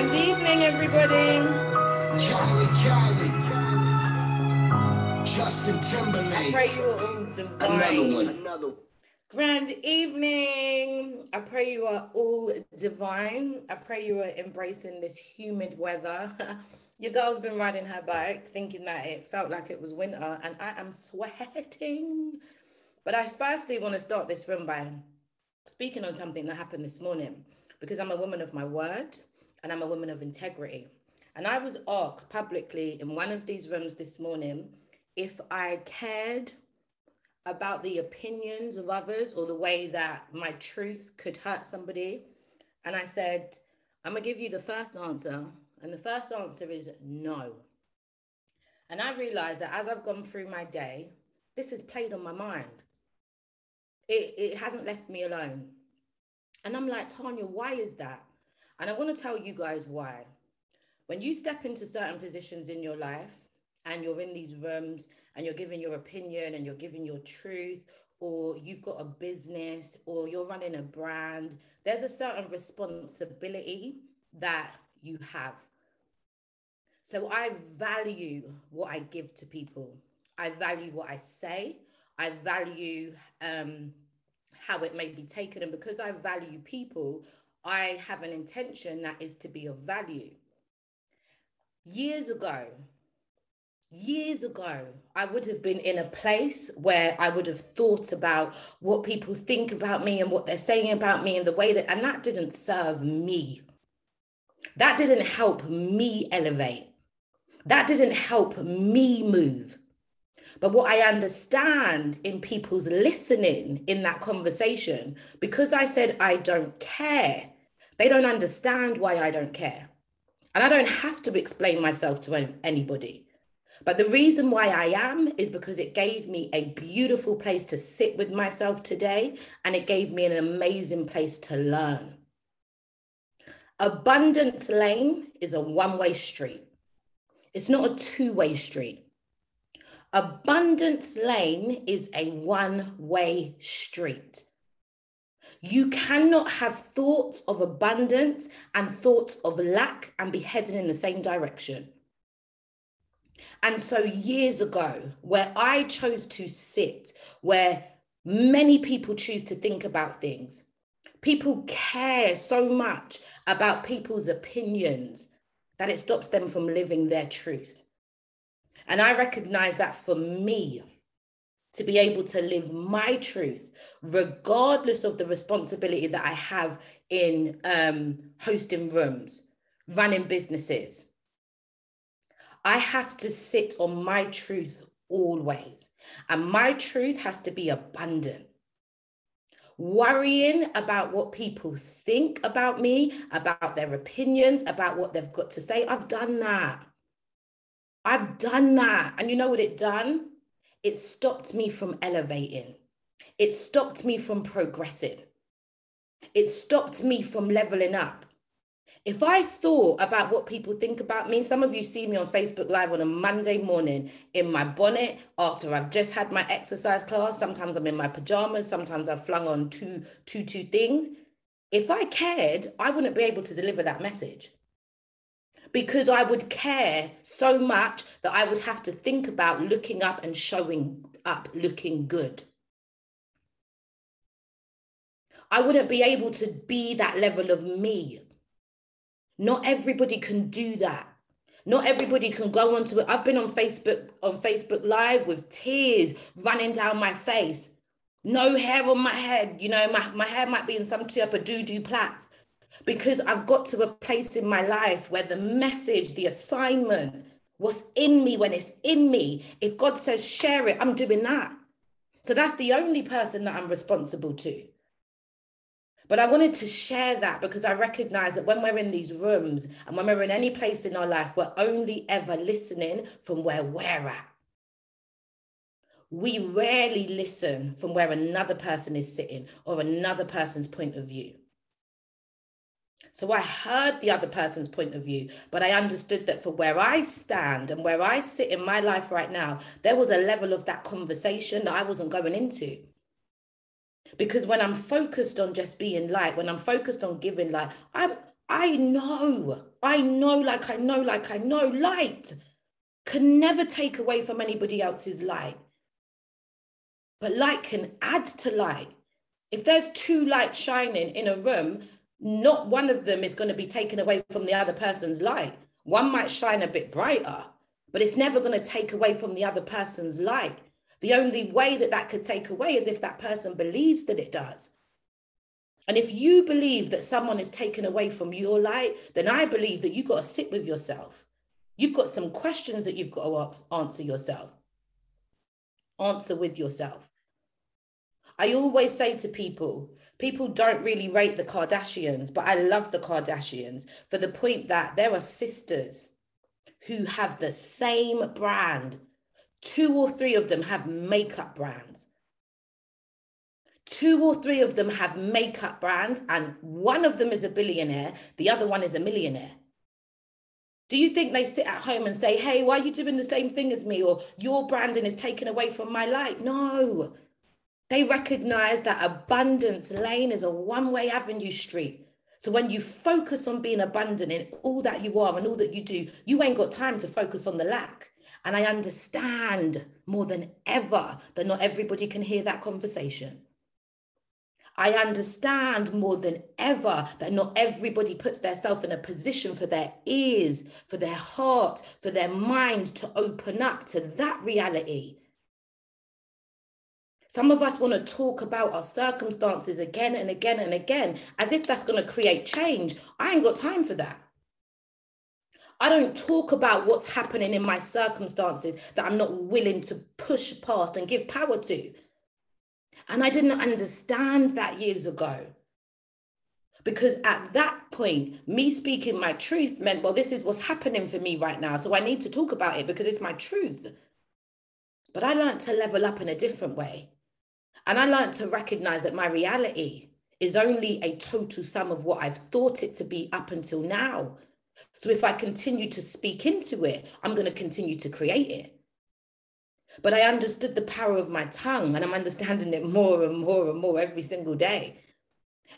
Grand evening, everybody. Cali, Cali. Justin Timberlake. I pray you are all divine. Another one. Another one. Grand evening. I pray you are all divine. I pray you are embracing this humid weather. Your girl's been riding her bike thinking that it felt like it was winter, and I am sweating. But I firstly want to start this room by speaking on something that happened this morning because I'm a woman of my word and I'm a woman of integrity. And I was asked publicly in one of these rooms this morning if I cared about the opinions of others or the way that my truth could hurt somebody. And I said, I'm going to give you the first answer. And the first answer is no. And I realized that as I've gone through my day, this has played on my mind. It, it hasn't left me alone. And I'm like, Tanya, why is that? And I want to tell you guys why. When you step into certain positions in your life and you're in these rooms and you're giving your opinion and you're giving your truth, or you've got a business or you're running a brand, there's a certain responsibility that you have. So I value what I give to people. I value what I say. I value um, how it may be taken. And because I value people, I have an intention that is to be of value. Years ago, years ago, I would have been in a place where I would have thought about what people think about me and what they're saying about me and the way that, and that didn't serve me. That didn't help me elevate. That didn't help me move. But what I understand in people's listening in that conversation, because I said I don't care, they don't understand why I don't care. And I don't have to explain myself to anybody. But the reason why I am is because it gave me a beautiful place to sit with myself today, and it gave me an amazing place to learn. Abundance Lane is a one way street, it's not a two way street. Abundance Lane is a one way street. You cannot have thoughts of abundance and thoughts of lack and be heading in the same direction. And so, years ago, where I chose to sit, where many people choose to think about things, people care so much about people's opinions that it stops them from living their truth. And I recognize that for me, to be able to live my truth, regardless of the responsibility that I have in um, hosting rooms, running businesses, I have to sit on my truth always. And my truth has to be abundant. Worrying about what people think about me, about their opinions, about what they've got to say, I've done that. I've done that. And you know what it done? It stopped me from elevating. It stopped me from progressing. It stopped me from leveling up. If I thought about what people think about me, some of you see me on Facebook Live on a Monday morning in my bonnet after I've just had my exercise class. Sometimes I'm in my pajamas, sometimes I've flung on two, two, two things. If I cared, I wouldn't be able to deliver that message because I would care so much that I would have to think about looking up and showing up looking good. I wouldn't be able to be that level of me. Not everybody can do that. Not everybody can go onto it. I've been on Facebook on Facebook Live with tears running down my face. No hair on my head. You know, my, my hair might be in some type of doo-doo plaits because I've got to a place in my life where the message, the assignment, what's in me when it's in me. If God says share it, I'm doing that. So that's the only person that I'm responsible to. But I wanted to share that because I recognize that when we're in these rooms and when we're in any place in our life, we're only ever listening from where we're at. We rarely listen from where another person is sitting or another person's point of view. So I heard the other person's point of view, but I understood that for where I stand and where I sit in my life right now, there was a level of that conversation that I wasn't going into. Because when I'm focused on just being light, when I'm focused on giving light, I'm I know, I know, like I know, like I know, light can never take away from anybody else's light. But light can add to light. If there's two lights shining in a room, not one of them is going to be taken away from the other person's light. One might shine a bit brighter, but it's never going to take away from the other person's light. The only way that that could take away is if that person believes that it does. And if you believe that someone is taken away from your light, then I believe that you've got to sit with yourself. You've got some questions that you've got to answer yourself. Answer with yourself. I always say to people, people don't really rate the Kardashians, but I love the Kardashians for the point that there are sisters who have the same brand. Two or three of them have makeup brands two or three of them have makeup brands, and one of them is a billionaire, the other one is a millionaire. Do you think they sit at home and say, hey, why are you doing the same thing as me? Or your branding is taken away from my light? No. They recognize that abundance lane is a one way avenue street. So when you focus on being abundant in all that you are and all that you do, you ain't got time to focus on the lack. And I understand more than ever that not everybody can hear that conversation. I understand more than ever that not everybody puts themselves in a position for their ears, for their heart, for their mind to open up to that reality. Some of us want to talk about our circumstances again and again and again as if that's going to create change. I ain't got time for that. I don't talk about what's happening in my circumstances that I'm not willing to push past and give power to. And I didn't understand that years ago. Because at that point, me speaking my truth meant, well, this is what's happening for me right now. So I need to talk about it because it's my truth. But I learned to level up in a different way. And I learned to recognize that my reality is only a total sum of what I've thought it to be up until now. So if I continue to speak into it, I'm going to continue to create it. But I understood the power of my tongue and I'm understanding it more and more and more every single day.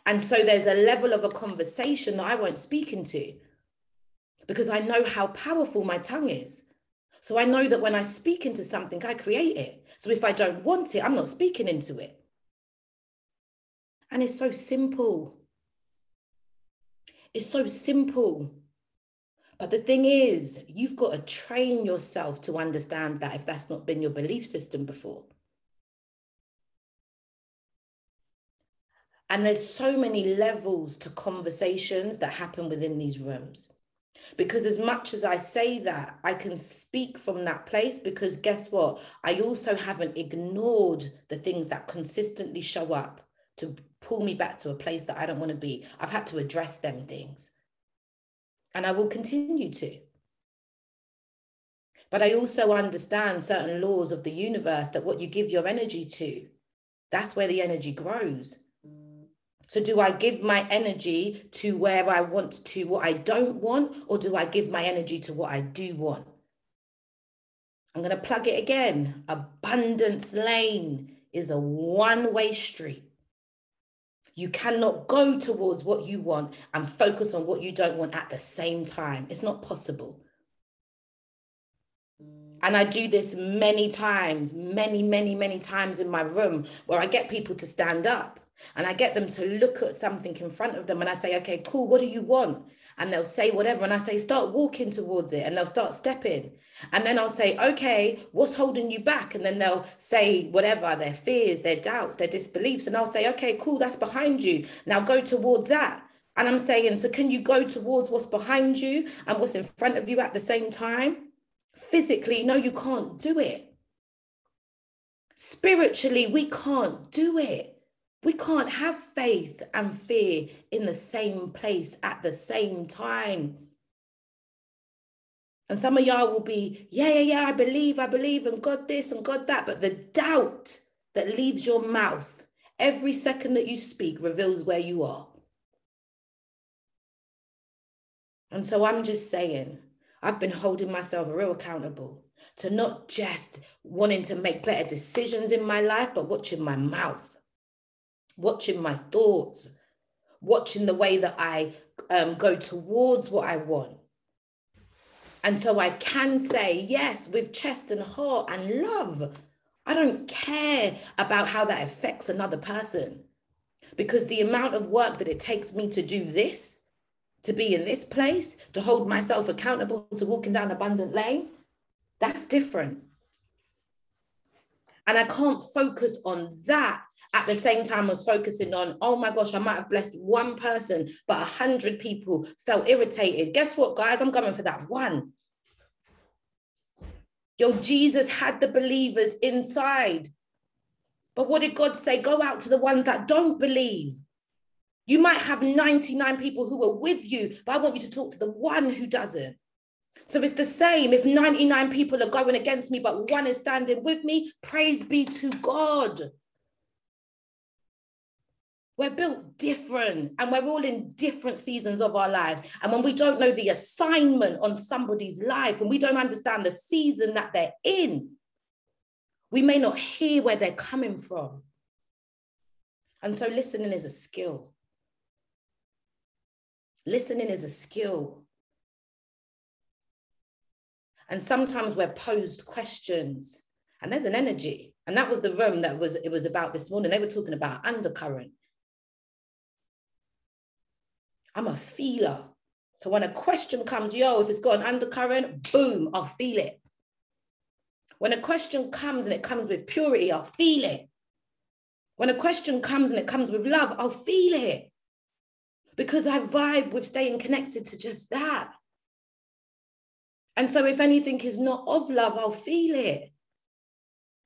And so there's a level of a conversation that I won't speak into because I know how powerful my tongue is. So I know that when I speak into something, I create it. So if I don't want it, I'm not speaking into it. And it's so simple. It's so simple. But the thing is, you've got to train yourself to understand that if that's not been your belief system before. And there's so many levels to conversations that happen within these rooms. Because as much as I say that, I can speak from that place because guess what? I also haven't ignored the things that consistently show up to pull me back to a place that I don't want to be. I've had to address them things and I will continue to. But I also understand certain laws of the universe that what you give your energy to, that's where the energy grows. So, do I give my energy to where I want to, what I don't want, or do I give my energy to what I do want? I'm going to plug it again. Abundance lane is a one way street. You cannot go towards what you want and focus on what you don't want at the same time. It's not possible. And I do this many times, many, many, many times in my room where I get people to stand up and I get them to look at something in front of them and I say, okay, cool, what do you want? And they'll say whatever. And I say, start walking towards it and they'll start stepping. And then I'll say, okay, what's holding you back? And then they'll say whatever their fears, their doubts, their disbeliefs. And I'll say, okay, cool, that's behind you. Now go towards that. And I'm saying, so can you go towards what's behind you and what's in front of you at the same time? Physically, no, you can't do it. Spiritually, we can't do it. We can't have faith and fear in the same place at the same time. And some of y'all will be, yeah, yeah, yeah, I believe, I believe, and God this and God that. But the doubt that leaves your mouth every second that you speak reveals where you are. And so I'm just saying, I've been holding myself real accountable to not just wanting to make better decisions in my life, but watching my mouth watching my thoughts, watching the way that I um, go towards what I want. And so I can say, yes, with chest and heart and love. I don't care about how that affects another person because the amount of work that it takes me to do this, to be in this place, to hold myself accountable to walking down abundant lane, that's different. And I can't focus on that at the same time as focusing on, oh my gosh, I might have blessed one person, but a hundred people felt irritated. Guess what, guys? I'm going for that one. Yo, Jesus had the believers inside. But what did God say? Go out to the ones that don't believe. You might have 99 people who are with you, but I want you to talk to the one who doesn't. So it's the same. If 99 people are going against me, but one is standing with me, praise be to God. We're built different and we're all in different seasons of our lives. And when we don't know the assignment on somebody's life, when we don't understand the season that they're in, we may not hear where they're coming from. And so listening is a skill. Listening is a skill. And sometimes we're posed questions and there's an energy. And that was the room that was it was about this morning. They were talking about undercurrent. I'm a feeler. So when a question comes, yo, if it's got an undercurrent, boom, I'll feel it. When a question comes and it comes with purity, I'll feel it. When a question comes and it comes with love, I'll feel it. Because I vibe with staying connected to just that. And so if anything is not of love, I'll feel it.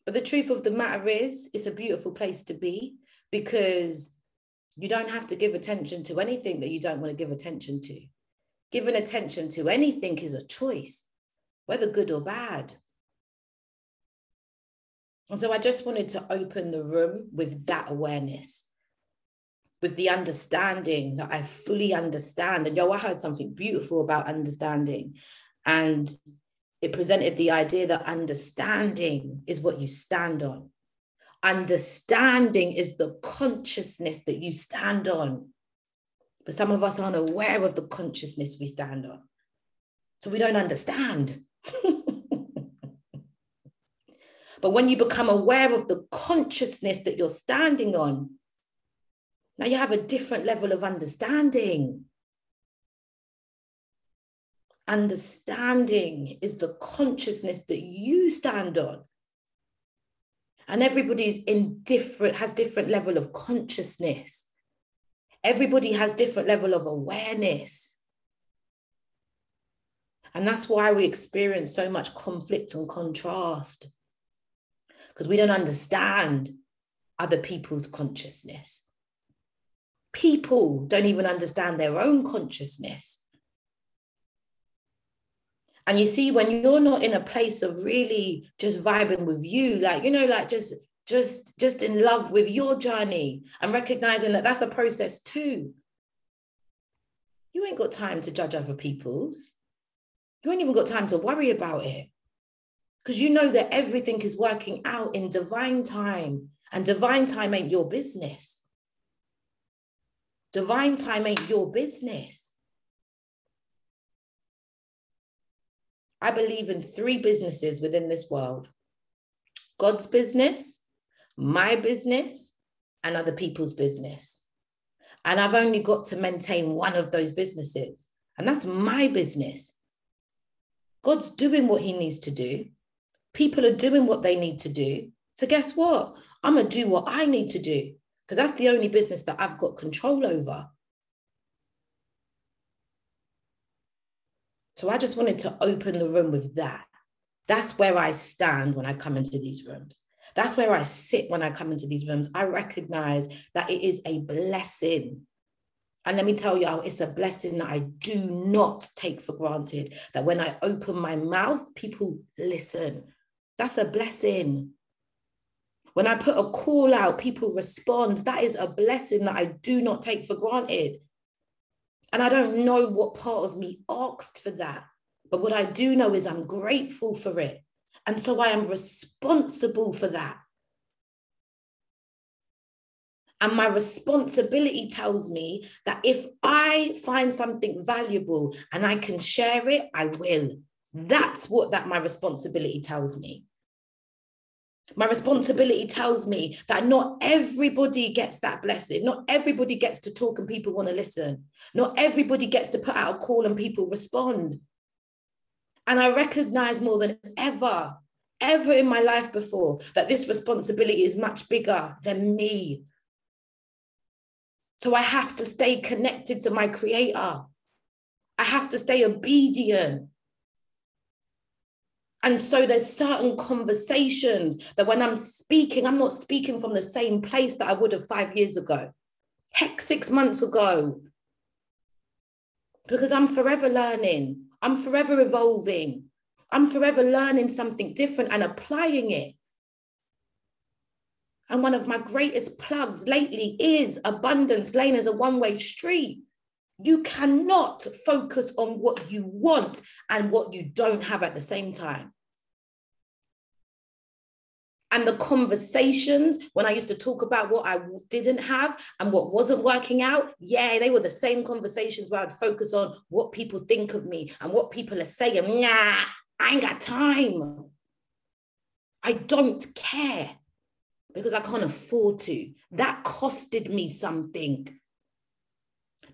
But the truth of the matter is, it's a beautiful place to be because you don't have to give attention to anything that you don't want to give attention to. Giving attention to anything is a choice, whether good or bad. And so I just wanted to open the room with that awareness, with the understanding that I fully understand. And yo, I heard something beautiful about understanding. And it presented the idea that understanding is what you stand on. Understanding is the consciousness that you stand on. But some of us aren't aware of the consciousness we stand on. So we don't understand. but when you become aware of the consciousness that you're standing on, now you have a different level of understanding. Understanding is the consciousness that you stand on and everybody's in different has different level of consciousness. Everybody has different level of awareness. And that's why we experience so much conflict and contrast because we don't understand other people's consciousness. People don't even understand their own consciousness and you see, when you're not in a place of really just vibing with you, like, you know, like just just just in love with your journey and recognizing that that's a process too. You ain't got time to judge other people's. You ain't even got time to worry about it. Because you know that everything is working out in divine time, and divine time ain't your business. Divine time ain't your business. I believe in three businesses within this world God's business, my business, and other people's business. And I've only got to maintain one of those businesses, and that's my business. God's doing what he needs to do. People are doing what they need to do. So, guess what? I'm going to do what I need to do because that's the only business that I've got control over. So I just wanted to open the room with that. That's where I stand when I come into these rooms. That's where I sit when I come into these rooms. I recognize that it is a blessing. And let me tell y'all, it's a blessing that I do not take for granted. That when I open my mouth, people listen. That's a blessing. When I put a call out, people respond. That is a blessing that I do not take for granted. And I don't know what part of me asked for that. But what I do know is I'm grateful for it. And so I am responsible for that. And my responsibility tells me that if I find something valuable and I can share it, I will. That's what that my responsibility tells me. My responsibility tells me that not everybody gets that blessing. Not everybody gets to talk and people want to listen. Not everybody gets to put out a call and people respond. And I recognize more than ever, ever in my life before, that this responsibility is much bigger than me. So I have to stay connected to my creator. I have to stay obedient. And so there's certain conversations that when I'm speaking, I'm not speaking from the same place that I would have five years ago, heck, six months ago. Because I'm forever learning, I'm forever evolving, I'm forever learning something different and applying it. And one of my greatest plugs lately is abundance lane as a one way street. You cannot focus on what you want and what you don't have at the same time. And the conversations when I used to talk about what I didn't have and what wasn't working out, yeah, they were the same conversations where I'd focus on what people think of me and what people are saying. Nah, I ain't got time. I don't care because I can't afford to. That costed me something.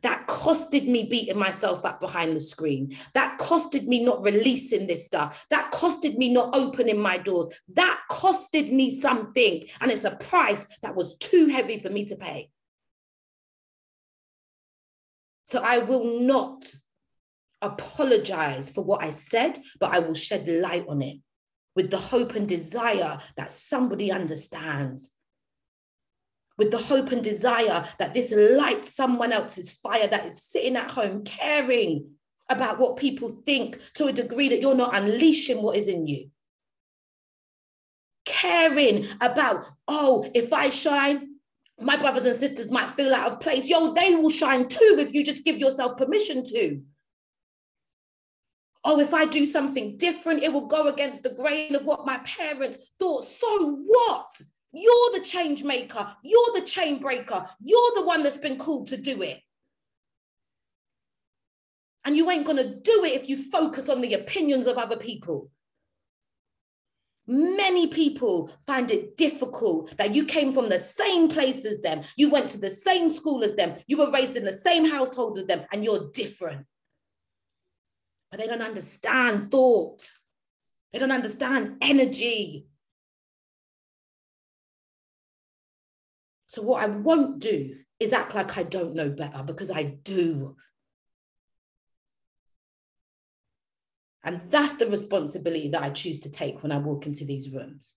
That costed me beating myself up behind the screen. That costed me not releasing this stuff. That costed me not opening my doors. That costed me something. And it's a price that was too heavy for me to pay. So I will not apologize for what I said, but I will shed light on it with the hope and desire that somebody understands. With the hope and desire that this lights someone else's fire that is sitting at home caring about what people think to a degree that you're not unleashing what is in you. Caring about, oh, if I shine, my brothers and sisters might feel out of place. Yo, they will shine too if you just give yourself permission to oh, if I do something different, it will go against the grain of what my parents thought. So what? You're the change maker. You're the chain breaker. You're the one that's been called to do it. And you ain't going to do it if you focus on the opinions of other people. Many people find it difficult that you came from the same place as them. You went to the same school as them. You were raised in the same household as them, and you're different but they don't understand thought. They don't understand energy. So, what I won't do is act like I don't know better because I do. And that's the responsibility that I choose to take when I walk into these rooms.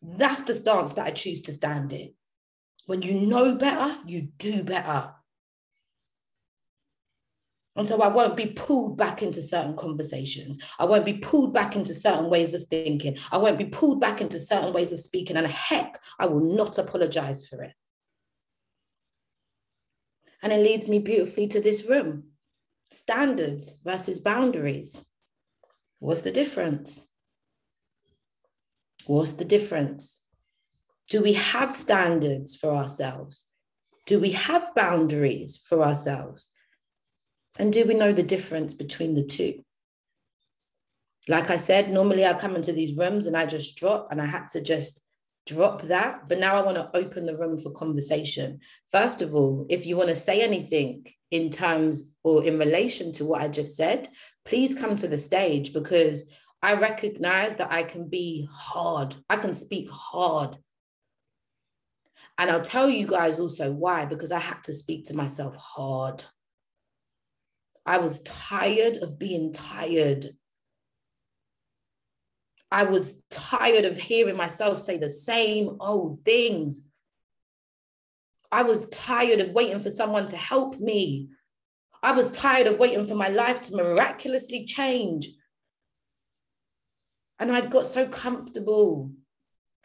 That's the stance that I choose to stand in. When you know better, you do better. And so I won't be pulled back into certain conversations. I won't be pulled back into certain ways of thinking. I won't be pulled back into certain ways of speaking. And heck, I will not apologize for it. And it leads me beautifully to this room standards versus boundaries. What's the difference? What's the difference? Do we have standards for ourselves? Do we have boundaries for ourselves? And do we know the difference between the two? Like I said, normally I come into these rooms and I just drop, and I had to just drop that. But now I want to open the room for conversation. First of all, if you want to say anything in terms or in relation to what I just said, please come to the stage because I recognize that I can be hard. I can speak hard. And I'll tell you guys also why, because I had to speak to myself hard. I was tired of being tired. I was tired of hearing myself say the same old things. I was tired of waiting for someone to help me. I was tired of waiting for my life to miraculously change. And I'd got so comfortable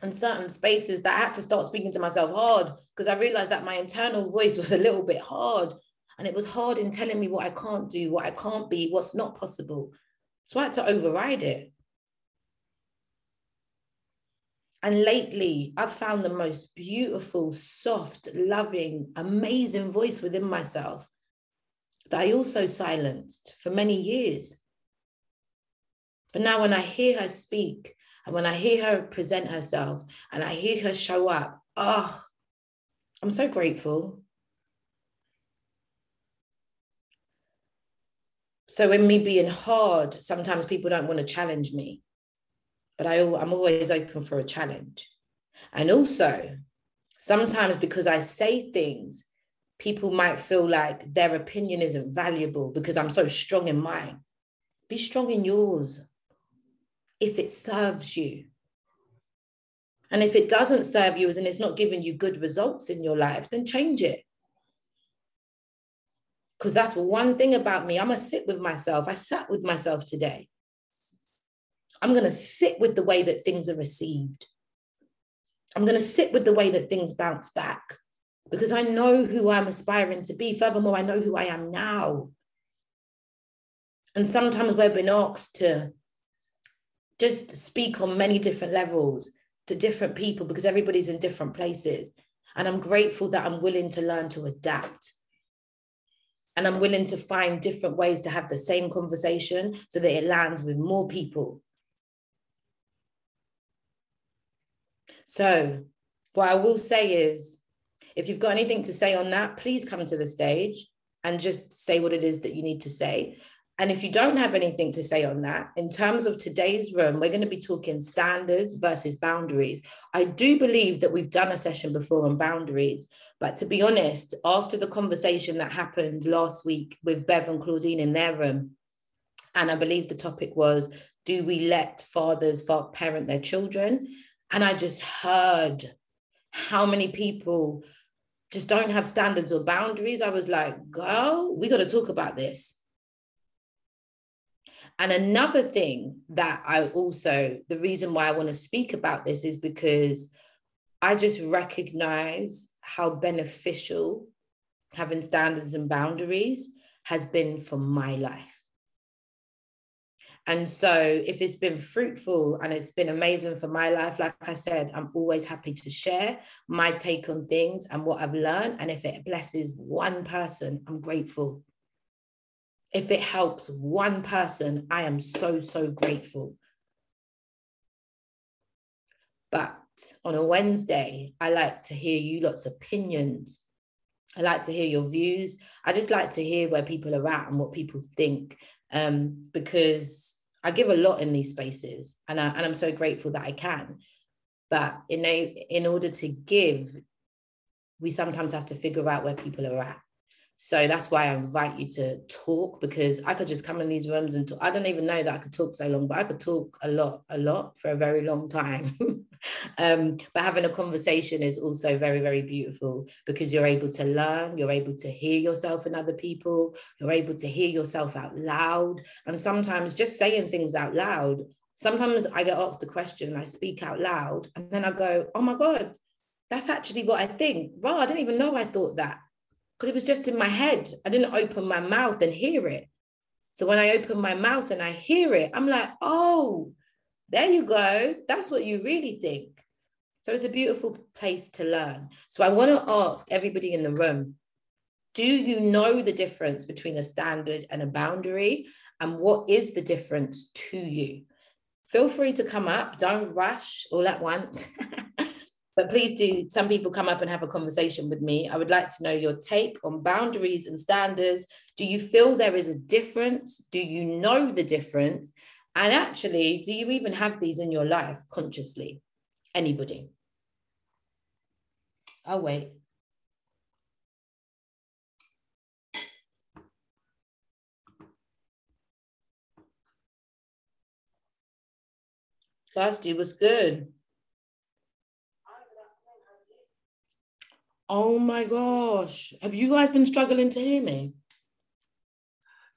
in certain spaces that I had to start speaking to myself hard because I realized that my internal voice was a little bit hard. And it was hard in telling me what I can't do, what I can't be, what's not possible. So I had to override it. And lately, I've found the most beautiful, soft, loving, amazing voice within myself that I also silenced for many years. But now, when I hear her speak and when I hear her present herself and I hear her show up, oh, I'm so grateful. So, in me being hard, sometimes people don't want to challenge me, but I, I'm always open for a challenge. And also, sometimes because I say things, people might feel like their opinion isn't valuable because I'm so strong in mine. Be strong in yours if it serves you. And if it doesn't serve you and it's not giving you good results in your life, then change it. Because that's one thing about me. I'm going to sit with myself. I sat with myself today. I'm going to sit with the way that things are received. I'm going to sit with the way that things bounce back because I know who I'm aspiring to be. Furthermore, I know who I am now. And sometimes we've been asked to just speak on many different levels to different people because everybody's in different places. And I'm grateful that I'm willing to learn to adapt. And I'm willing to find different ways to have the same conversation so that it lands with more people. So, what I will say is if you've got anything to say on that, please come to the stage and just say what it is that you need to say. And if you don't have anything to say on that, in terms of today's room, we're going to be talking standards versus boundaries. I do believe that we've done a session before on boundaries, but to be honest, after the conversation that happened last week with Bev and Claudine in their room, and I believe the topic was do we let fathers parent their children? And I just heard how many people just don't have standards or boundaries. I was like, girl, we got to talk about this and another thing that I also, the reason why I want to speak about this is because I just recognize how beneficial having standards and boundaries has been for my life. And so, if it's been fruitful and it's been amazing for my life, like I said, I'm always happy to share my take on things and what I've learned. And if it blesses one person, I'm grateful. If it helps one person, I am so, so grateful. But on a Wednesday, I like to hear you lots of opinions. I like to hear your views. I just like to hear where people are at and what people think um, because I give a lot in these spaces and, I, and I'm so grateful that I can. But in, a, in order to give, we sometimes have to figure out where people are at. So that's why I invite you to talk because I could just come in these rooms and talk. I don't even know that I could talk so long, but I could talk a lot, a lot for a very long time. um, but having a conversation is also very, very beautiful because you're able to learn, you're able to hear yourself and other people, you're able to hear yourself out loud. And sometimes just saying things out loud, sometimes I get asked a question and I speak out loud, and then I go, oh my God, that's actually what I think. Wow, I didn't even know I thought that because it was just in my head. I didn't open my mouth and hear it. So when I open my mouth and I hear it, I'm like, oh, there you go. That's what you really think. So it's a beautiful place to learn. So I want to ask everybody in the room do you know the difference between a standard and a boundary? And what is the difference to you? Feel free to come up, don't rush all at once. But please do, some people come up and have a conversation with me. I would like to know your take on boundaries and standards. Do you feel there is a difference? Do you know the difference? And actually, do you even have these in your life consciously? Anybody? I'll wait. Kirsty was good. Oh my gosh. Have you guys been struggling to hear me?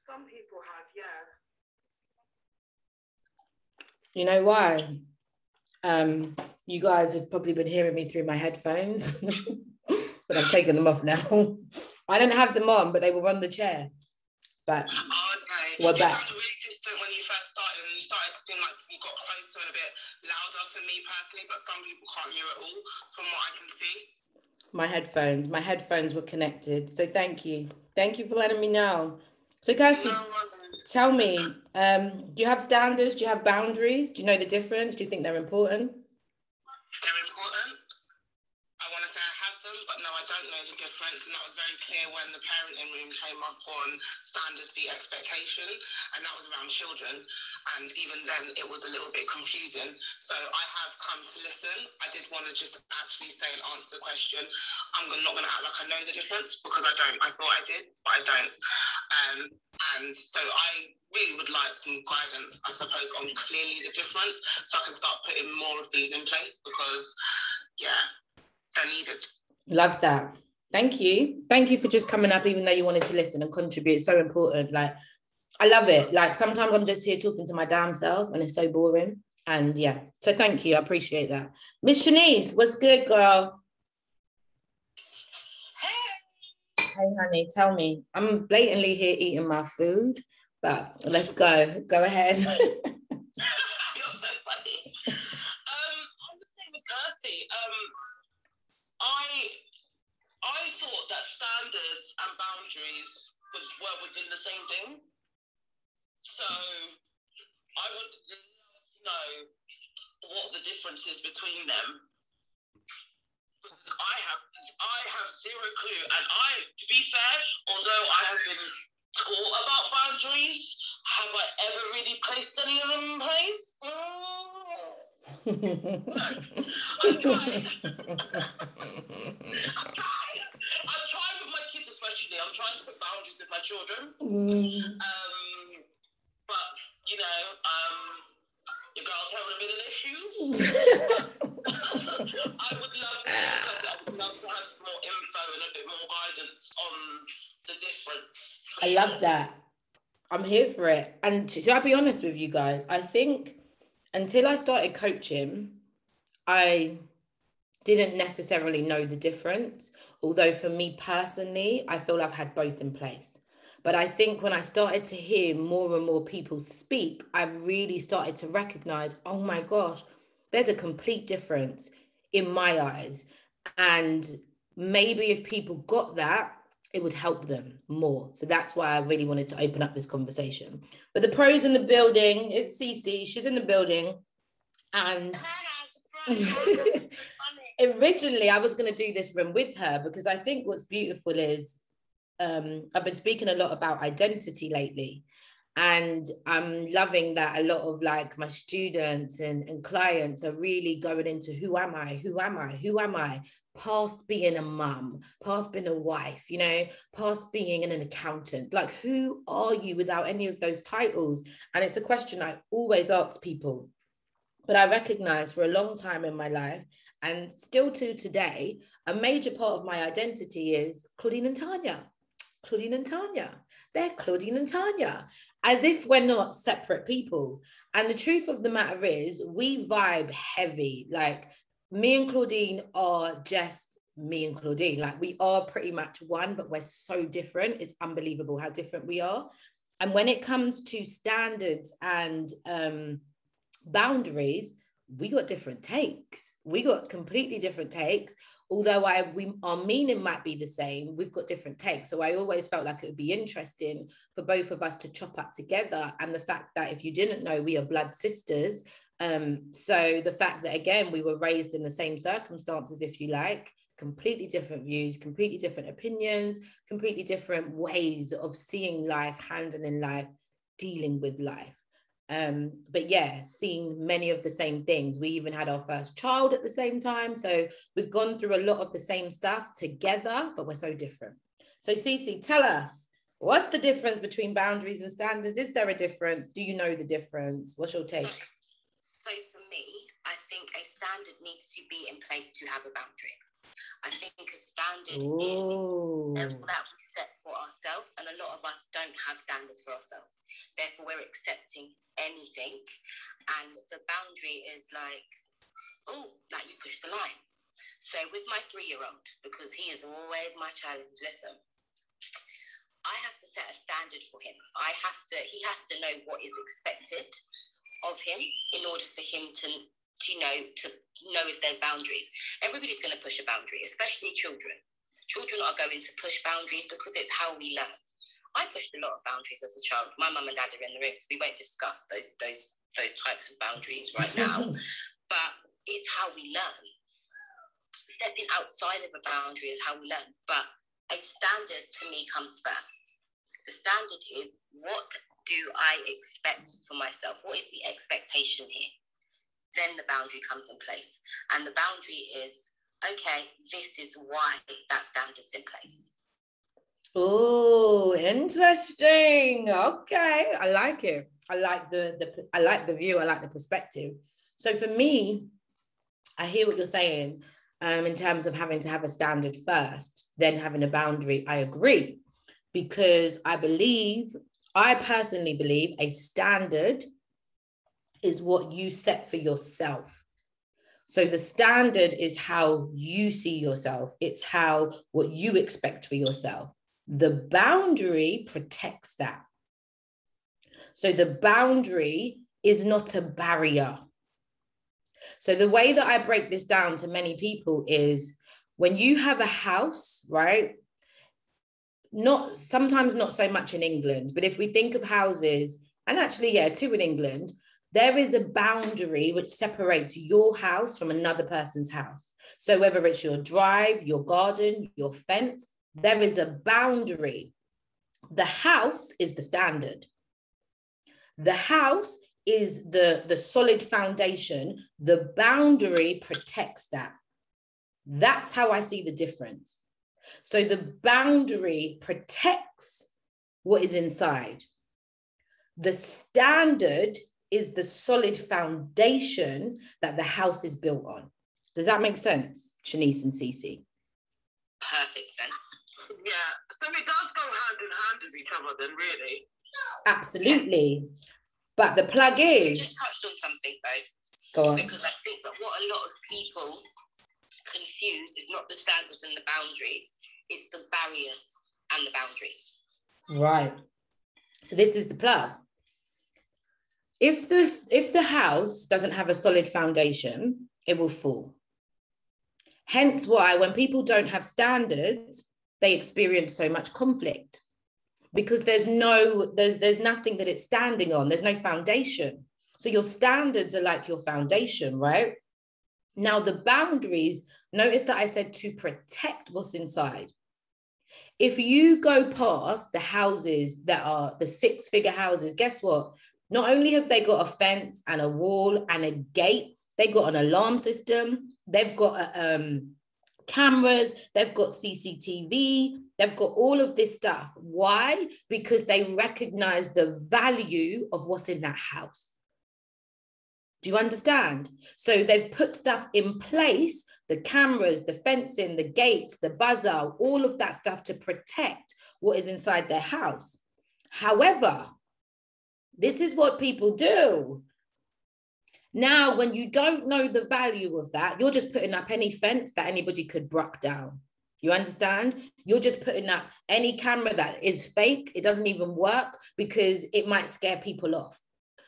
Some people have, yeah. You know why? Um, you guys have probably been hearing me through my headphones, but I've taken them off now. I didn't have them on, but they were on the chair. But oh, okay. we're back. My headphones, my headphones were connected. So thank you. Thank you for letting me know. So Kirsty, tell me, um, do you have standards? Do you have boundaries? Do you know the difference? Do you think they're important? They're important. I want to say I have them, but no, I don't know the difference. And that was very clear when the parenting room came up on standards v expectation, and that was around children. And even then, it was a little bit confusing. So I have come to listen. I did want to just actually say and answer the question. I'm not going to act like I know the difference because I don't. I thought I did, but I don't. Um, and so I really would like some guidance, I suppose, on clearly the difference so I can start putting more of these in place because, yeah, they're needed. Love that. Thank you. Thank you for just coming up, even though you wanted to listen and contribute. It's so important. Like, I love it. Like, sometimes I'm just here talking to my damn self and it's so boring. And yeah, so thank you. I appreciate that. Miss Shanice, what's good, girl? Hey, honey, tell me. I'm blatantly here eating my food, but let's go. Go ahead. You're so funny. Um, I'm the same as Kirsty. Um, I I thought that standards and boundaries was were within the same thing. So I would love to know what the difference is between them. Because I have I have zero clue, and I, to be fair, although I have been taught about boundaries, have I ever really placed any of them in place? I've tried. I've tried. I've tried with my kids, especially. I'm trying to put boundaries with my children. Mm, Um, you know, um, your girl's having a bit of issues. I would love to, I would love to have some more info and a bit more guidance on the difference. I love that. I'm here for it. And to, to be honest with you guys, I think until I started coaching, I didn't necessarily know the difference. Although for me personally, I feel I've had both in place. But I think when I started to hear more and more people speak, I really started to recognize, oh my gosh, there's a complete difference in my eyes. And maybe if people got that, it would help them more. So that's why I really wanted to open up this conversation. But the pros in the building, it's Cece, she's in the building. And originally I was going to do this room with her because I think what's beautiful is um, I've been speaking a lot about identity lately. And I'm loving that a lot of like my students and, and clients are really going into who am I? Who am I? Who am I? Past being a mum, past being a wife, you know, past being an accountant. Like, who are you without any of those titles? And it's a question I always ask people. But I recognize for a long time in my life, and still to today, a major part of my identity is Claudine and Tanya. Claudine and Tanya. They're Claudine and Tanya, as if we're not separate people. And the truth of the matter is, we vibe heavy. Like me and Claudine are just me and Claudine. Like we are pretty much one, but we're so different. It's unbelievable how different we are. And when it comes to standards and um, boundaries, we got different takes. We got completely different takes. Although I we our meaning might be the same, we've got different takes. So I always felt like it would be interesting for both of us to chop up together. And the fact that if you didn't know, we are blood sisters. Um, so the fact that again we were raised in the same circumstances, if you like, completely different views, completely different opinions, completely different ways of seeing life, handling life, dealing with life. Um, but yeah, seeing many of the same things. We even had our first child at the same time. So we've gone through a lot of the same stuff together, but we're so different. So Cece, tell us, what's the difference between boundaries and standards? Is there a difference? Do you know the difference? What's your take? So for me, I think a standard needs to be in place to have a boundary. I think a standard is Ooh. level that we set for ourselves, and a lot of us don't have standards for ourselves. Therefore, we're accepting anything, and the boundary is like, oh, like you pushed the line. So with my three-year-old, because he is always my challenge. Listen, I have to set a standard for him. I have to. He has to know what is expected of him in order for him to you know, to know if there's boundaries. Everybody's going to push a boundary, especially children. Children are going to push boundaries because it's how we learn. I pushed a lot of boundaries as a child. My mum and dad are in the room, so we won't discuss those those those types of boundaries right now. but it's how we learn. Stepping outside of a boundary is how we learn. But a standard to me comes first. The standard is what do I expect for myself? What is the expectation here? Then the boundary comes in place. And the boundary is okay, this is why that standard's in place. Oh, interesting. Okay, I like it. I like the the I like the view. I like the perspective. So for me, I hear what you're saying um, in terms of having to have a standard first, then having a boundary. I agree because I believe, I personally believe, a standard is what you set for yourself. So the standard is how you see yourself. It's how what you expect for yourself. The boundary protects that. So the boundary is not a barrier. So the way that I break this down to many people is when you have a house, right? Not sometimes not so much in England, but if we think of houses, and actually, yeah, two in England, there is a boundary which separates your house from another person's house. So whether it's your drive, your garden, your fence, there is a boundary. The house is the standard. The house is the, the solid foundation. The boundary protects that. That's how I see the difference. So the boundary protects what is inside. The standard is the solid foundation that the house is built on. Does that make sense, Shanice and Cece? Perfect sense. Yeah. So it does go hand in hand as each other, then, really. Absolutely. But the plug You is just touched on something though, go on. because I think that what a lot of people confuse is not the standards and the boundaries, it's the barriers and the boundaries. Right. So this is the plug. If the if the house doesn't have a solid foundation, it will fall. Hence why when people don't have standards, they experience so much conflict because there's no there's there's nothing that it's standing on. There's no foundation. So your standards are like your foundation, right? Now the boundaries, notice that I said to protect what's inside if you go past the houses that are the six figure houses, guess what? Not only have they got a fence and a wall and a gate, they've got an alarm system, they've got um, cameras, they've got CCTV, they've got all of this stuff. Why? Because they recognize the value of what's in that house. Do you understand? So they've put stuff in place the cameras, the fencing, the gates, the buzzer, all of that stuff to protect what is inside their house. However, this is what people do. Now, when you don't know the value of that, you're just putting up any fence that anybody could brock down. You understand? You're just putting up any camera that is fake. It doesn't even work because it might scare people off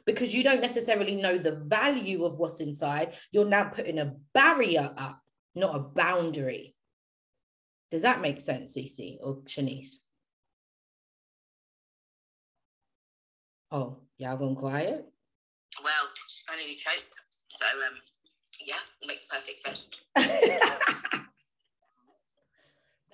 because you don't necessarily know the value of what's inside. You're now putting a barrier up, not a boundary. Does that make sense, Cece or Shanice? Oh, y'all gone quiet? Well, I nearly. So um yeah, makes perfect sense.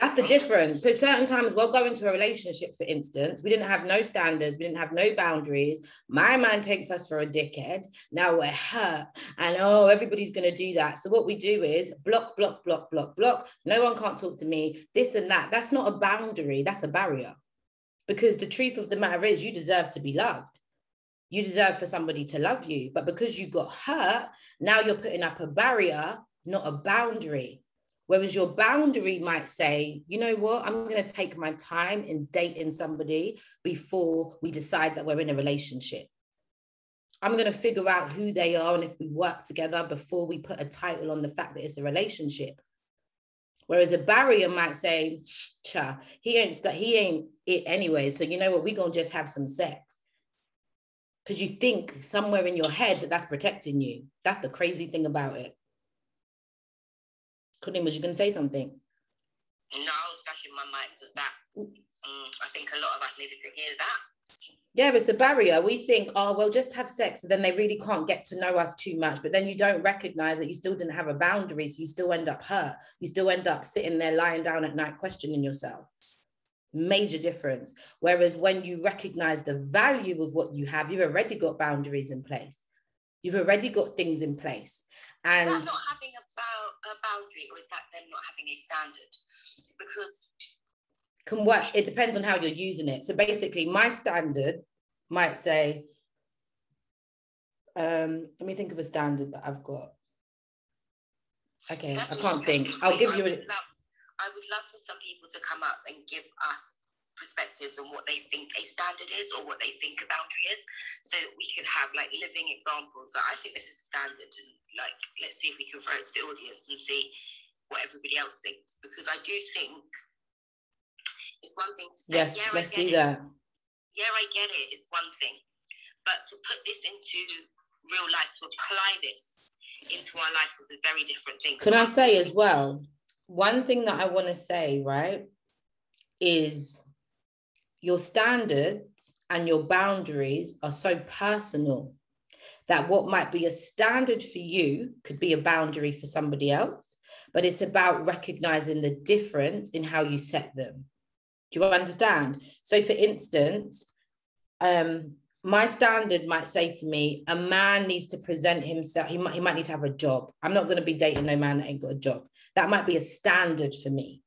That's the difference. So certain times we'll go into a relationship, for instance, we didn't have no standards, we didn't have no boundaries. My man takes us for a dickhead. Now we're hurt, and oh, everybody's gonna do that. So what we do is block, block, block, block, block. No one can't talk to me. This and that. That's not a boundary. That's a barrier. Because the truth of the matter is, you deserve to be loved. You deserve for somebody to love you, but because you got hurt, now you're putting up a barrier, not a boundary. Whereas your boundary might say, you know what, I'm going to take my time in dating somebody before we decide that we're in a relationship. I'm going to figure out who they are and if we work together before we put a title on the fact that it's a relationship. Whereas a barrier might say, cha, he ain't he ain't it anyway. So you know what, we're gonna just have some sex. Because you think somewhere in your head that that's protecting you. That's the crazy thing about it. Colin, was you going to say something? No, I was flashing my mic because that, um, I think a lot of us needed to hear that. Yeah, it's a barrier. We think, oh, well, just have sex. And then they really can't get to know us too much. But then you don't recognize that you still didn't have a boundary. So you still end up hurt. You still end up sitting there lying down at night questioning yourself. Major difference. Whereas when you recognize the value of what you have, you've already got boundaries in place. You've already got things in place. And is that not having a, bow- a boundary or is that them not having a standard? Because can work it depends on how you're using it so basically my standard might say um let me think of a standard that i've got okay that's i can't think i'll give you a I would love for some people to come up and give us perspectives on what they think a standard is or what they think a boundary is. So that we can have like living examples. I think this is a standard and like let's see if we can throw it to the audience and see what everybody else thinks. Because i do think it's one thing to say yes yeah let's do it. that. Yeah i get it, it is one thing. But to put this into real life to apply this into our lives is a very different thing. Can i say as well one thing that i want to say right is your standards and your boundaries are so personal that what might be a standard for you could be a boundary for somebody else but it's about recognizing the difference in how you set them. Do you understand? So for instance um my standard might say to me a man needs to present himself he might he might need to have a job. I'm not going to be dating no man that ain't got a job that might be a standard for me.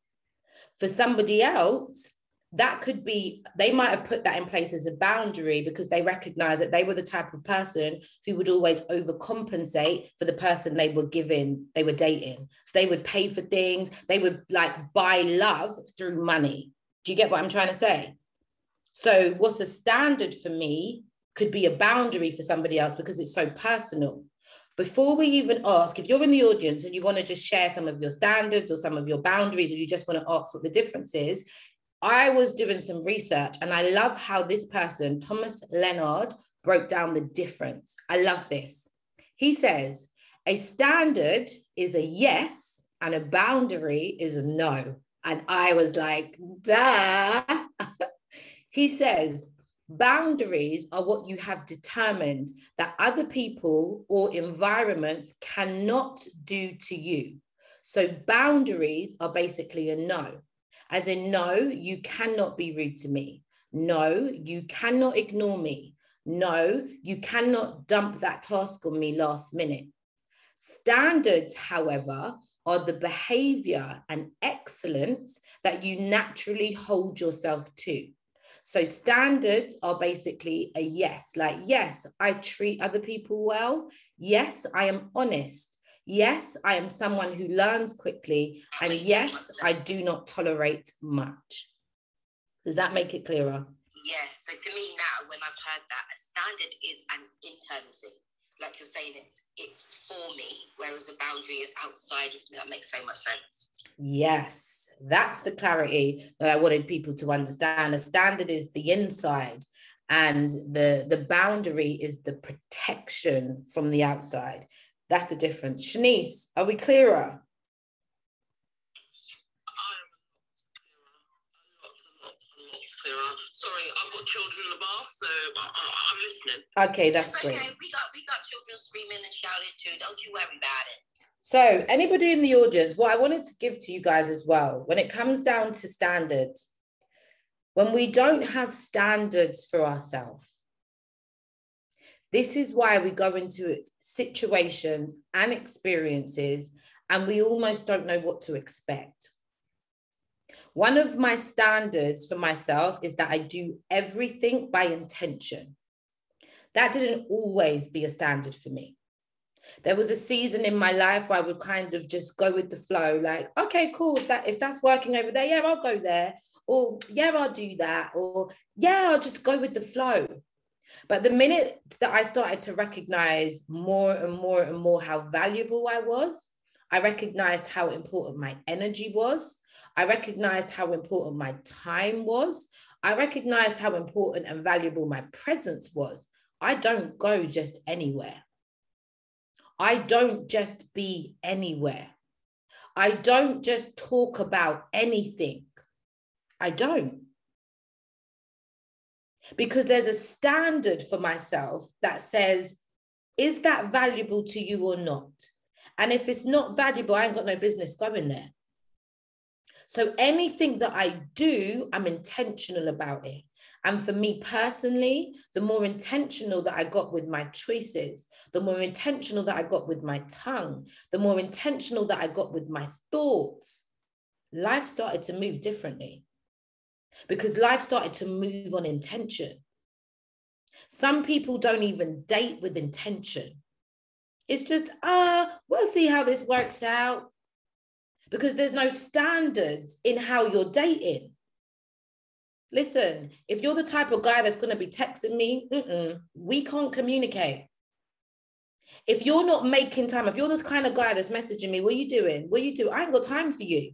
For somebody else that could be they might have put that in place as a boundary because they recognize that they were the type of person who would always overcompensate for the person they were giving they were dating. So they would pay for things. They would like buy love through money. Do you get what i'm trying to say? So what's a standard for me could be a boundary for somebody else because it's so personal before we even ask if you're in the audience and you want to just share some of your standards or some of your boundaries or you just want to ask what the difference is I was doing some research and I love how this person, Thomas Leonard, broke down the difference. I love this. He says a standard is a yes and a boundary is a no. And I was like, duh. he says boundaries are what you have determined that other people or environments cannot do to you. So boundaries are basically a no as in, no, you cannot be rude to me. No, you cannot ignore me. No, you cannot dump that task on me last minute. Standards, however, are the behavior and excellence that you naturally hold yourself to. So, standards are basically a yes, like, yes, I treat other people well. Yes, I am honest. Yes, I am someone who learns quickly. And yes, I do not tolerate much. Does that make it clearer? Yeah, so for me now, when I've heard that, a standard is an internal thing. Like you're saying, it's it's for me, whereas a boundary is outside of me. That makes so much sense. Yes, that's the clarity that I wanted people to understand. A standard is the inside, and the the boundary is the protection from the outside. That's the difference. Shanice, are we clearer? Sorry, I've got children in the bath, so I, I, I'm listening. Okay, that's It's great. okay. We got we got children screaming and shouting too. Don't you worry about it. So, anybody in the audience, what I wanted to give to you guys as well, when it comes down to standards, when we don't have standards for ourselves, this is why we go into situations and experiences and we almost don't know what to expect. One of my standards for myself is that I do everything by intention. That didn't always be a standard for me there was a season in my life where I would kind of just go with the flow, like, okay, cool. If that if that's working over there, yeah, I'll go there. Or yeah, I'll do that. Or yeah, I'll just go with the flow. But the minute that I started to recognize more and more and more how valuable I was, I recognized how important my energy was. I recognized how important my time was. I recognized how important and valuable my presence was. I don't go just anywhere. I don't just be anywhere. I don't just talk about anything. I don't. Because there's a standard for myself that says, is that valuable to you or not? And if it's not valuable, I ain't got no business going there. So anything that I do, I'm intentional about it. And for me personally, the more intentional that I got with my choices, the more intentional that I got with my tongue, the more intentional that I got with my thoughts, life started to move differently because life started to move on intention. Some people don't even date with intention. It's just, ah, uh, we'll see how this works out. Because there's no standards in how you're dating. Listen, if you're the type of guy that's going to be texting me, we can't communicate. If you're not making time, if you're the kind of guy that's messaging me, what are you doing? What are you do? I ain't got time for you.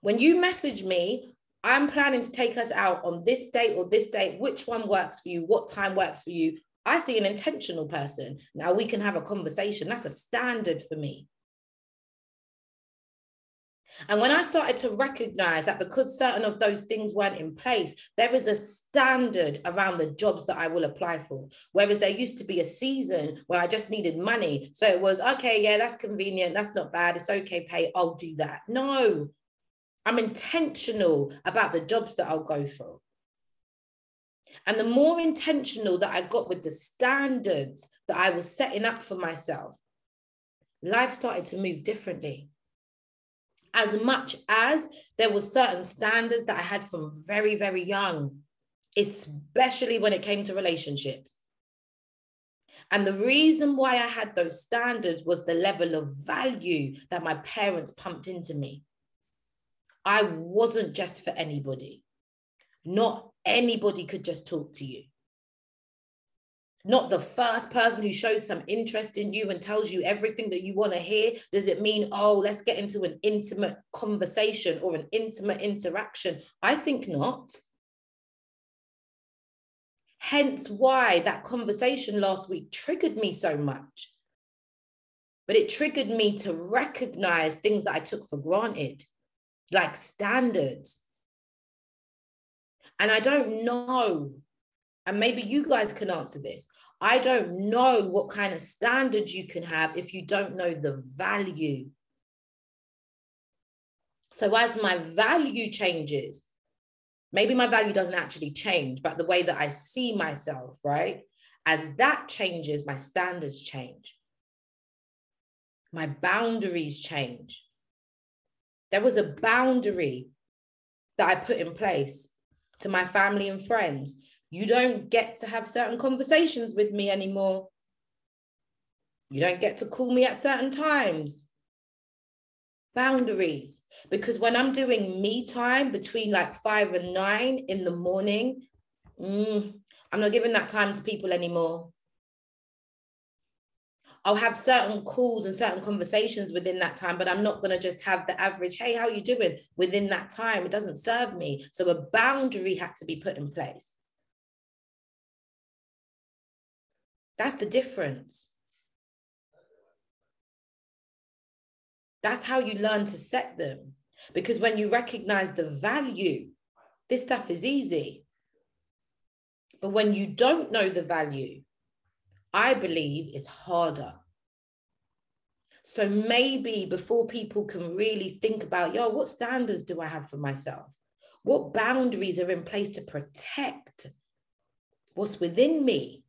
When you message me, I'm planning to take us out on this date or this date. Which one works for you? What time works for you? I see an intentional person. Now we can have a conversation. That's a standard for me. And when I started to recognize that because certain of those things weren't in place, there is a standard around the jobs that I will apply for. Whereas there used to be a season where I just needed money. So it was, okay, yeah, that's convenient. That's not bad. It's okay, pay. I'll do that. No, I'm intentional about the jobs that I'll go for. And the more intentional that I got with the standards that I was setting up for myself, life started to move differently as much as there were certain standards that I had from very, very young, especially when it came to relationships. And the reason why I had those standards was the level of value that my parents pumped into me. I wasn't just for anybody. Not anybody could just talk to you not the first person who shows some interest in you and tells you everything that you want to hear. Does it mean oh let's get into an intimate conversation or an intimate interaction? I think not. Hence why that conversation last week triggered me so much. But it triggered me to recognize things that i took for granted like standards. And i don't know and maybe you guys can answer this. I don't know what kind of standards you can have if you don't know the value. So, as my value changes, maybe my value doesn't actually change, but the way that I see myself, right? As that changes, my standards change, my boundaries change. There was a boundary that I put in place to my family and friends you don't get to have certain conversations with me anymore. You don't get to call me at certain times. Boundaries. Because when I'm doing me time between like five and nine in the morning, mm, I'm not giving that time to people anymore. I'll have certain calls and certain conversations within that time, but I'm not going to just have the average, hey, how are you doing within that time? It doesn't serve me. So a boundary had to be put in place. That's the difference. That's how you learn to set them. Because when you recognize the value, this stuff is easy. But when you don't know the value, I believe it's harder. So maybe before people can really think about, yo, what standards do I have for myself? What boundaries are in place to protect what's within me?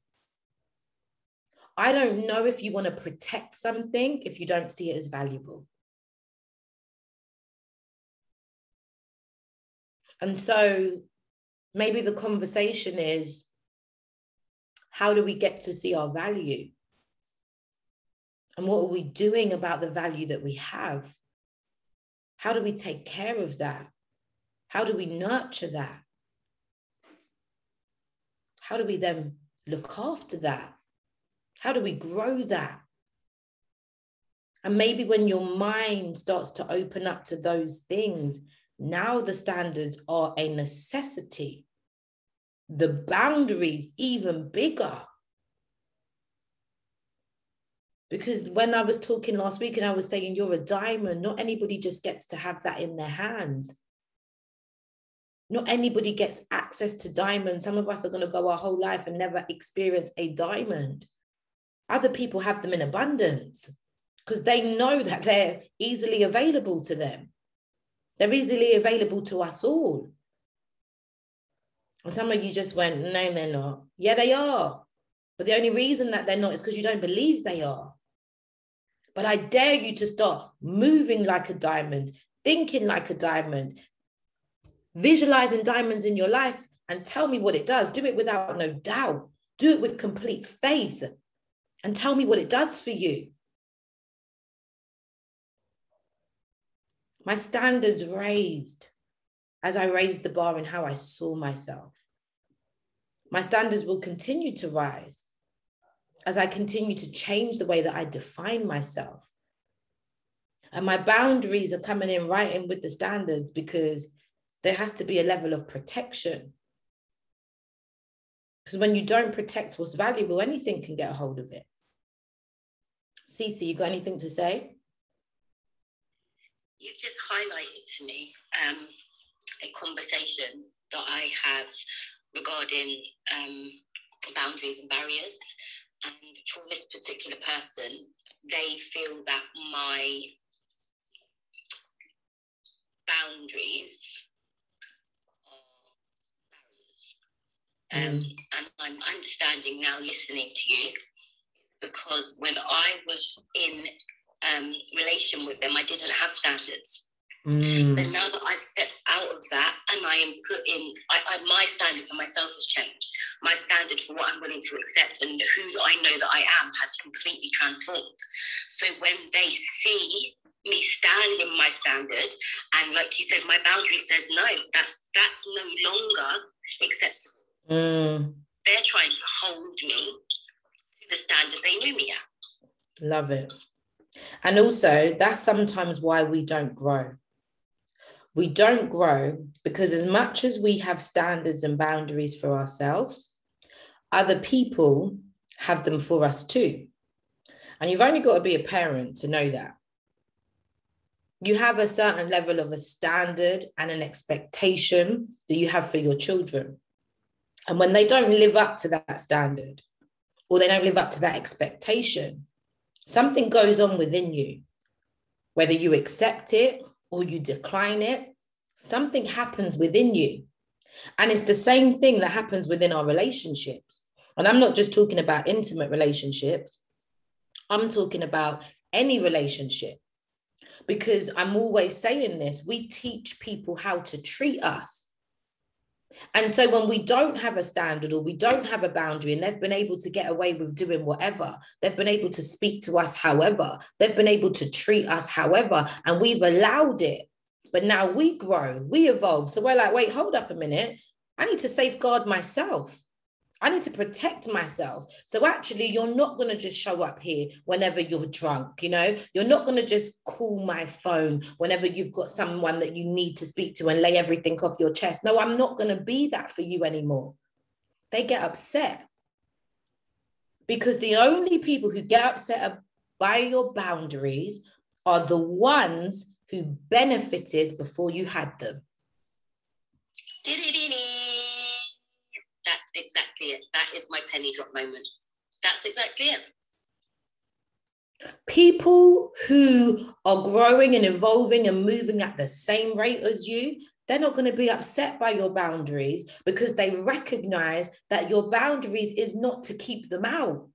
I don't know if you want to protect something if you don't see it as valuable. And so maybe the conversation is how do we get to see our value? And what are we doing about the value that we have? How do we take care of that? How do we nurture that? How do we then look after that? How do we grow that? And maybe when your mind starts to open up to those things, now the standards are a necessity. the boundaries even bigger. Because when I was talking last week and I was saying you're a diamond, not anybody just gets to have that in their hands. Not anybody gets access to diamonds. Some of us are going to go our whole life and never experience a diamond. Other people have them in abundance because they know that they're easily available to them. They're easily available to us all. And some of you just went, no, they're not. Yeah, they are. But the only reason that they're not is because you don't believe they are. But I dare you to start moving like a diamond, thinking like a diamond, visualizing diamonds in your life and tell me what it does. Do it without no doubt. Do it with complete faith and tell me what it does for you. My standards raised as I raised the bar in how I saw myself. My standards will continue to rise as I continue to change the way that I define myself. And my boundaries are coming in right in with the standards because there has to be a level of protection. Because when you don't protect what's valuable, anything can get a hold of it. Cece, you got anything to say? You've just highlighted to me um, a conversation that I have regarding um, boundaries and barriers. And for this particular person, they feel that my boundaries are barriers. Um, mm. and I'm understanding now, listening to you, because when I was in um, relation with them, I didn't have standards. Mm. But now that I've stepped out of that and I am putting, I, I, my standard for myself has changed. My standard for what I'm willing to accept and who I know that I am has completely transformed. So when they see me stand in my standard, and like you said, my boundary says no, that's that's no longer acceptable. Mm. They're trying to hold me at. Love it. And also, that's sometimes why we don't grow we don't grow because, as much as we have standards and boundaries for ourselves, other people have them for us too. And you've only got to be a parent to know that. You have a certain level of a standard and an expectation that you have for your children. And when they don't live up to that standard or they don't live up to that expectation, something goes on within you, whether you accept it or you decline it, something happens within you. And it's the same thing that happens within our relationships. And I'm not just talking about intimate relationships, I'm talking about any relationship. Because I'm always saying this we teach people how to treat us. And so when we don't have a standard or we don't have a boundary and they've been able to get away with doing whatever, they've been able to speak to us however, they've been able to treat us however, and we've allowed it. But now we grow, we evolve. So we're like, wait, hold up a minute. I need to safeguard myself. I need to protect myself. So actually, you're not going to just show up here whenever you're drunk, you know? You're not going to just call my phone whenever you've got someone that you need to speak to and lay everything off your chest. No, I'm not going to be that for you anymore. They get upset. Because the only people who get upset by your boundaries are the ones who benefited before you had them. That's exactly it. That is my penny drop moment. That's exactly it. People who are growing and evolving and moving at the same rate as you, they're not going to be upset by your boundaries because they recognize that your boundaries is not to keep them out.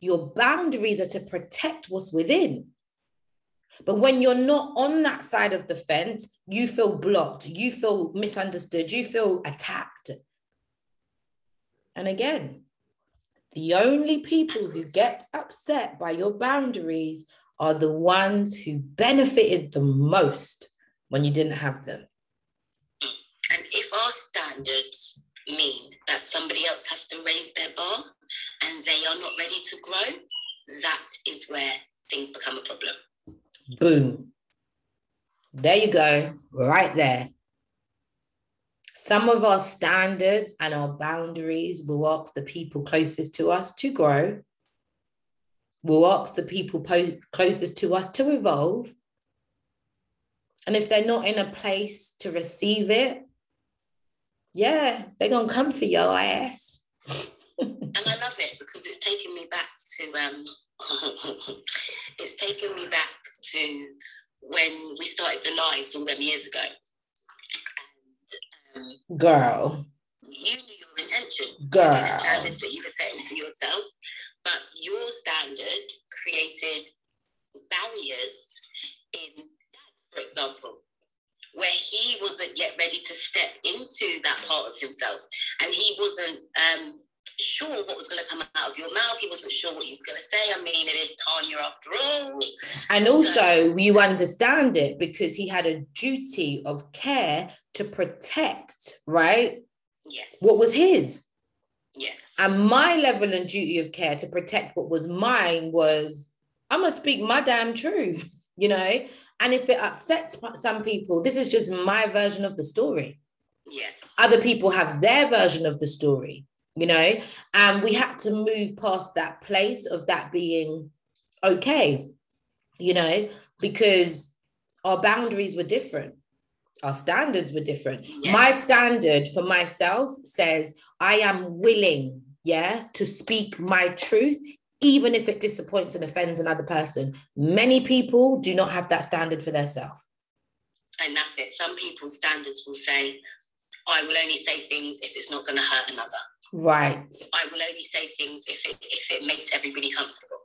Your boundaries are to protect what's within. But when you're not on that side of the fence, you feel blocked, you feel misunderstood, you feel attacked. And again, the only people who get upset by your boundaries are the ones who benefited the most when you didn't have them. And if our standards mean that somebody else has to raise their bar and they are not ready to grow, that is where things become a problem. Boom. There you go, right there. Some of our standards and our boundaries will ask the people closest to us to grow. We'll ask the people po- closest to us to evolve. And if they're not in a place to receive it, yeah, they're going to come for your ass. and I love it because it's taken me back to um, it's taken me back to when we started the lives all them years ago. Girl, you knew your intention, you knew Girl. the standard that you were setting for yourself, but your standard created barriers in dad, for example, where he wasn't yet ready to step into that part of himself, and he wasn't um, sure what was going to come out of your mouth. He wasn't sure what he was going to say. I mean, it is Tanya after all. And also, you understand it because he had a duty of care to protect, right? Yes. What was his. Yes. And my level and duty of care to protect what was mine was I'm going to speak my damn truth, you know? And if it upsets some people, this is just my version of the story. yes. Other people have their version of the story, you know? And we had to move past that place of that being okay, you know, because our boundaries were different. Our standards were different. Yes. My standard for myself says I am willing, yeah, to speak my truth, even if it disappoints and offends another person. Many people do not have that standard for themselves. and that's it. Some people's standards will say, I will only say things if it's not going to hurt another. Right. I will only say things if it if it makes everybody comfortable.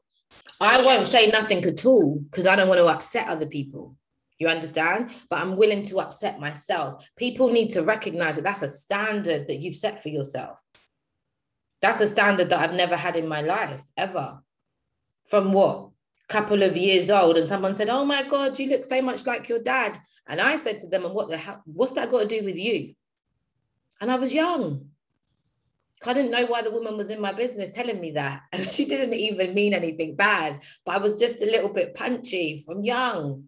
So, I won't say nothing at all because I don't want to upset other people. You understand? But I'm willing to upset myself. People need to recognize that that's a standard that you've set for yourself. That's a standard that I've never had in my life, ever. From what? Couple of years old, and someone said, Oh my God, you look so much like your dad. And I said to them, And what the hell? What's that got to do with you? And I was young. I didn't know why the woman was in my business telling me that. And she didn't even mean anything bad, but I was just a little bit punchy from young.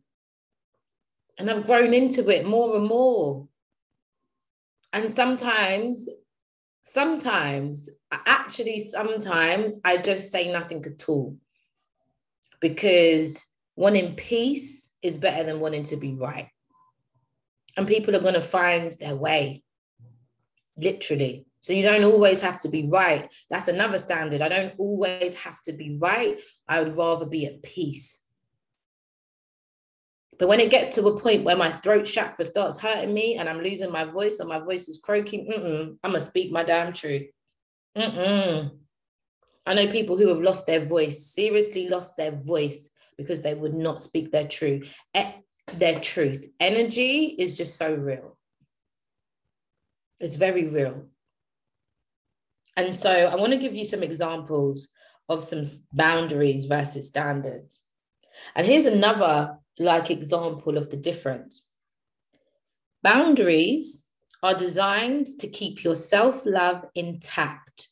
And I've grown into it more and more. And sometimes, sometimes, actually, sometimes I just say nothing at all because wanting peace is better than wanting to be right. And people are going to find their way, literally. So you don't always have to be right. That's another standard. I don't always have to be right. I would rather be at peace. But when it gets to a point where my throat chakra starts hurting me and I'm losing my voice and my voice is croaking, mm-mm, I'm going to speak my damn truth. Mm-mm. I know people who have lost their voice, seriously lost their voice because they would not speak their truth. Their truth. Energy is just so real. It's very real. And so I want to give you some examples of some boundaries versus standards. And here's another like example of the difference. Boundaries are designed to keep your self-love intact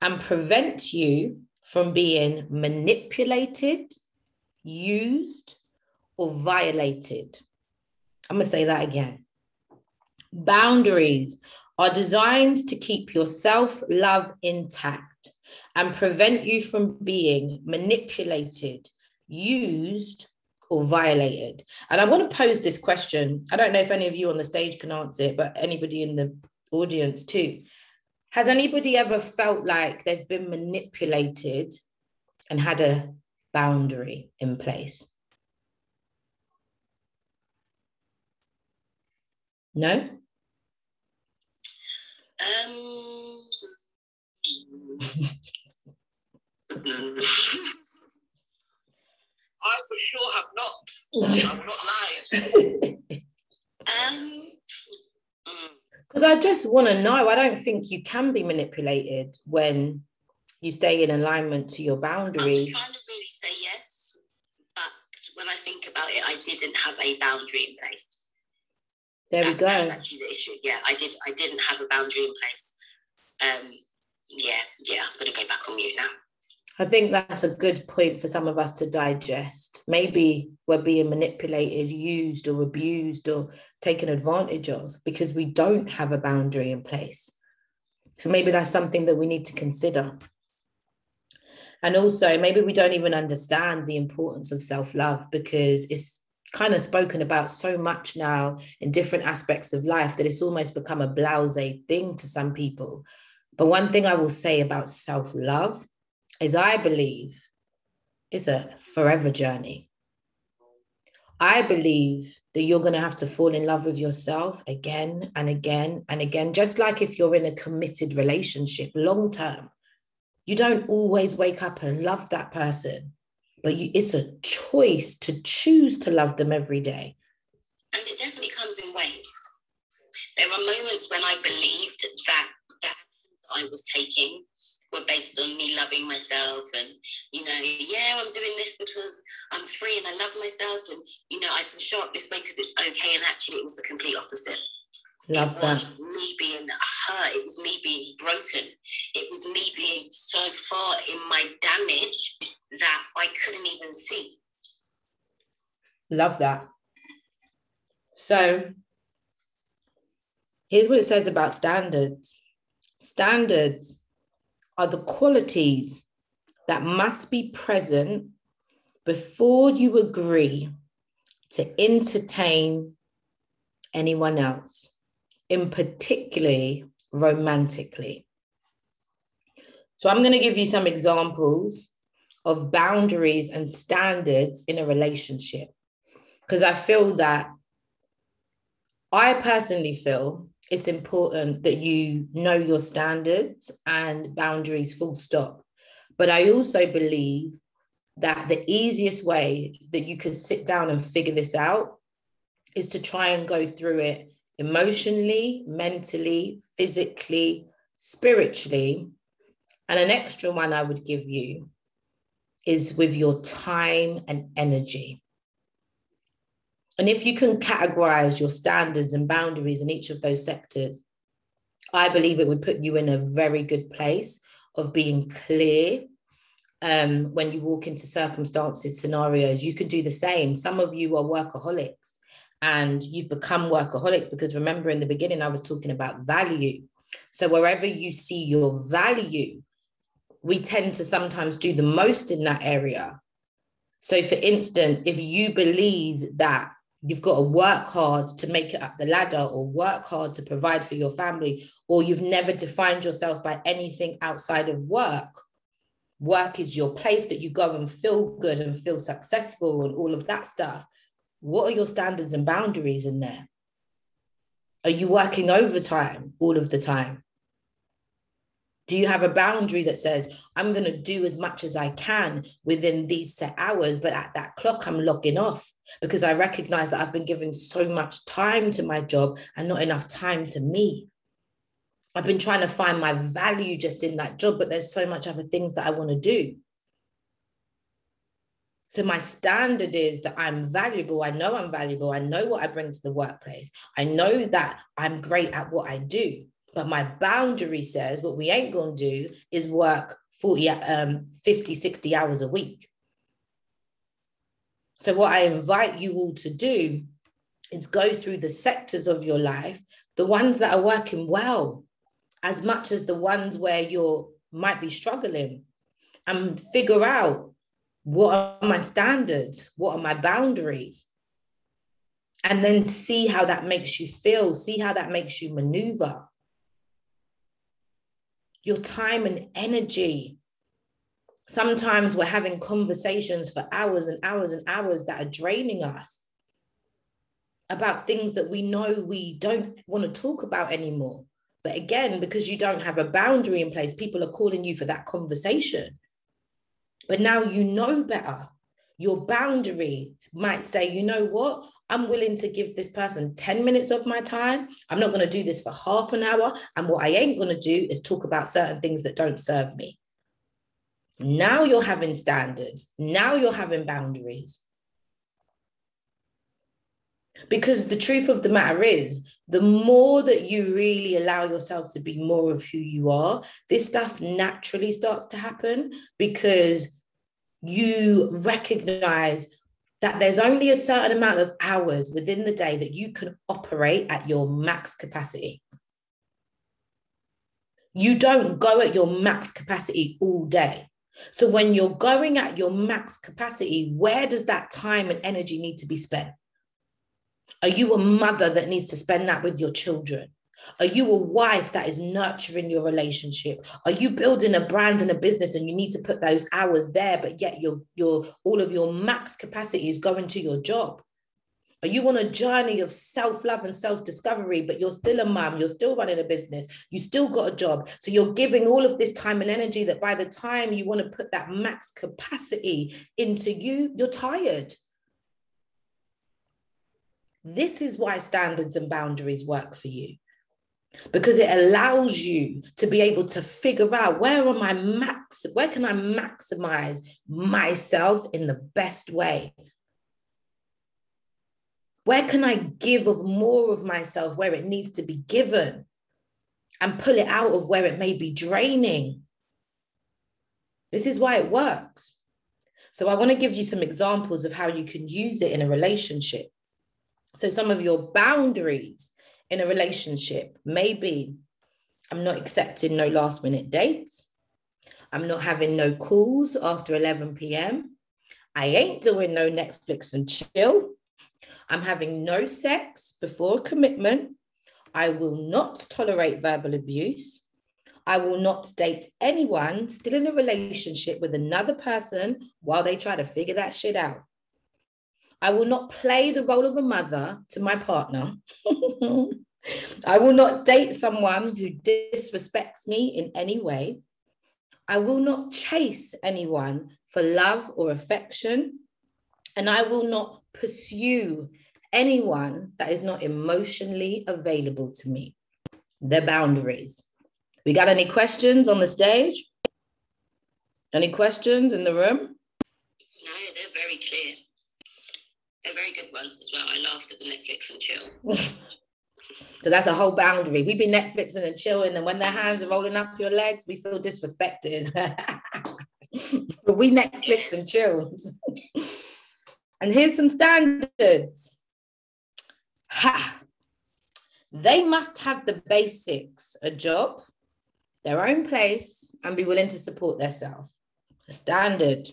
and prevent you from being manipulated, used, or violated. I'm going to say that again. Boundaries are designed to keep your self love intact and prevent you from being manipulated, used, or violated. And I want to pose this question. I don't know if any of you on the stage can answer it, but anybody in the audience too. Has anybody ever felt like they've been manipulated and had a boundary in place? No? Um, I for sure have not. I'm not lying. Um, Because I just want to know. I don't think you can be manipulated when you stay in alignment to your I'm boundaries. trying to really say yes, but when I think about it, I didn't have a boundary in place. There we That- That's go. actually the issue. Yeah, I did. I didn't have a boundary in place. Um, yeah, yeah. I'm gonna go back on mute now. I think that's a good point for some of us to digest. Maybe we're being manipulated, used, or abused, or taken advantage of because we don't have a boundary in place. So maybe that's something that we need to consider. And also, maybe we don't even understand the importance of self love because it's kind of spoken about so much now in different aspects of life that it's almost become a blase thing to some people. But one thing I will say about self love is I believe it's a forever journey. I believe that you're going to have to fall in love with yourself again and again and again, just like if you're in a committed relationship long term. You don't always wake up and love that person, but you, it's a choice to choose to love them every day. And it definitely comes in waves. There are moments when I believed that the actions I was taking were based on me loving myself and you know yeah i'm doing this because i'm free and i love myself and you know i can show up this way because it's okay and actually it was the complete opposite Love it that. was me being hurt. It was me being broken. It was me being so far in my damage that I couldn't even see. Love that. So here's what it says about standards standards are the qualities that must be present before you agree to entertain anyone else, in particularly romantically. So I'm going to give you some examples of boundaries and standards in a relationship because I feel that I personally feel it's important that you know your standards and boundaries full stop. But I also believe that the easiest way that you can sit down and figure this out is to try and go through it emotionally, mentally, physically, spiritually. And an extra one I would give you is with your time and energy. And if you can categorize your standards and boundaries in each of those sectors, I believe it would put you in a very good place of being clear um, when you walk into circumstances, scenarios. You can do the same. Some of you are workaholics and you've become workaholics because remember in the beginning, I was talking about value. So wherever you see your value, we tend to sometimes do the most in that area. So, for instance, if you believe that you've got to work hard to make it up the ladder or work hard to provide for your family, or you've never defined yourself by anything outside of work. Work is your place that you go and feel good and feel successful and all of that stuff. What are your standards and boundaries in there? Are you working overtime all of the time? Do you have a boundary that says, I'm going to do as much as I can within these set hours, but at that clock, I'm logging off because I recognize that I've been giving so much time to my job and not enough time to me? I've been trying to find my value just in that job, but there's so much other things that I want to do. So my standard is that I'm valuable. I know I'm valuable. I know what I bring to the workplace. I know that I'm great at what I do. But my boundary says what we ain't going to do is work 40, um, 50, 60 hours a week. So, what I invite you all to do is go through the sectors of your life, the ones that are working well, as much as the ones where you might be struggling, and figure out what are my standards, what are my boundaries, and then see how that makes you feel, see how that makes you maneuver your time and energy. Sometimes we're having conversations for hours and hours and hours that are draining us about things that we know we don't want to talk about anymore. But again, because you don't have a boundary in place, people are calling you for that conversation. But now you know better. Your boundary might say, you know what? I'm willing to give this person 10 minutes of my time. I'm not going to do this for half an hour. And what I ain't going to do is talk about certain things that don't serve me. Now you're having standards. Now you're having boundaries. Because the truth of the matter is, the more that you really allow yourself to be more of who you are, this stuff naturally starts to happen because you recognize that there's only a certain amount of hours within the day that you can operate at your max capacity. You don't go at your max capacity all day. So when you're going at your max capacity, where does that time and energy need to be spent? Are you a mother that needs to spend that with your children? Are you a wife that is nurturing your relationship? Are you building a brand and a business and you need to put those hours there, but yet your your all of your max capacity is going to your job? Are you on a journey of self-love and self-discovery, but you're still a mom, you're still running a business, you still got a job. So you're giving all of this time and energy that by the time you want to put that max capacity into you, you're tired. This is why standards and boundaries work for you because it allows you to be able to figure out where am I max, where can I maximize myself in the best way? Where can I give of more of myself where it needs to be given and pull it out of where it may be draining? This is why it works. So, I want to give you some examples of how you can use it in a relationship. So, some of your boundaries in a relationship maybe I'm not accepting no last minute dates. I'm not having no calls after 11 p.m. I ain't doing no Netflix and chill. I'm having no sex before commitment. I will not tolerate verbal abuse. I will not date anyone still in a relationship with another person while they try to figure that shit out. I will not play the role of a mother to my partner. I will not date someone who disrespects me in any way. I will not chase anyone for love or affection. And I will not pursue anyone that is not emotionally available to me. The boundaries. We got any questions on the stage? Any questions in the room? No, they're very clear. They're very good ones as well. I laughed at the Netflix and chill. Because that's a whole boundary. We be Netflixing and chilling, and when their hands are rolling up your legs, we feel disrespected. but we Netflix and chilled. and here's some standards. Ha! They must have the basics a job, their own place, and be willing to support themselves. A standard.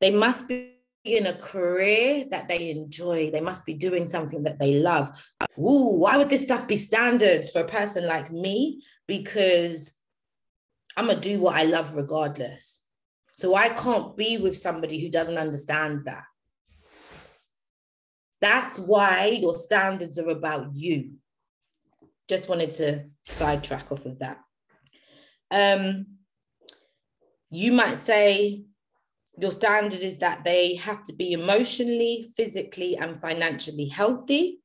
They must be in a career that they enjoy. They must be doing something that they love. Ooh, why would this stuff be standards for a person like me? Because I'm going to do what I love regardless. So I can't be with somebody who doesn't understand that. That's why your standards are about you. Just wanted to sidetrack off of that. Um, you might say, your standard is that they have to be emotionally, physically, and financially healthy.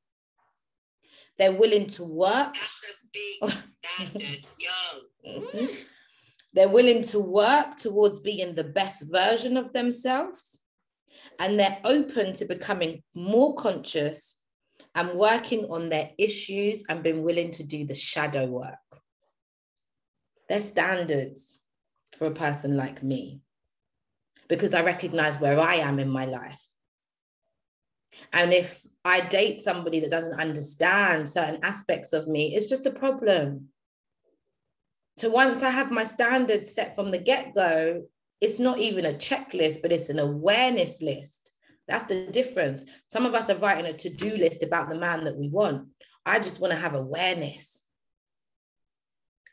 They're willing to work. That's a big standard, yo. Mm-hmm. They're willing to work towards being the best version of themselves. And they're open to becoming more conscious and working on their issues and being willing to do the shadow work. They're standards for a person like me because I recognize where I am in my life. And if I date somebody that doesn't understand certain aspects of me, it's just a problem. So once I have my standards set from the get go, it's not even a checklist, but it's an awareness list. That's the difference. Some of us are writing a to do list about the man that we want. I just want to have awareness.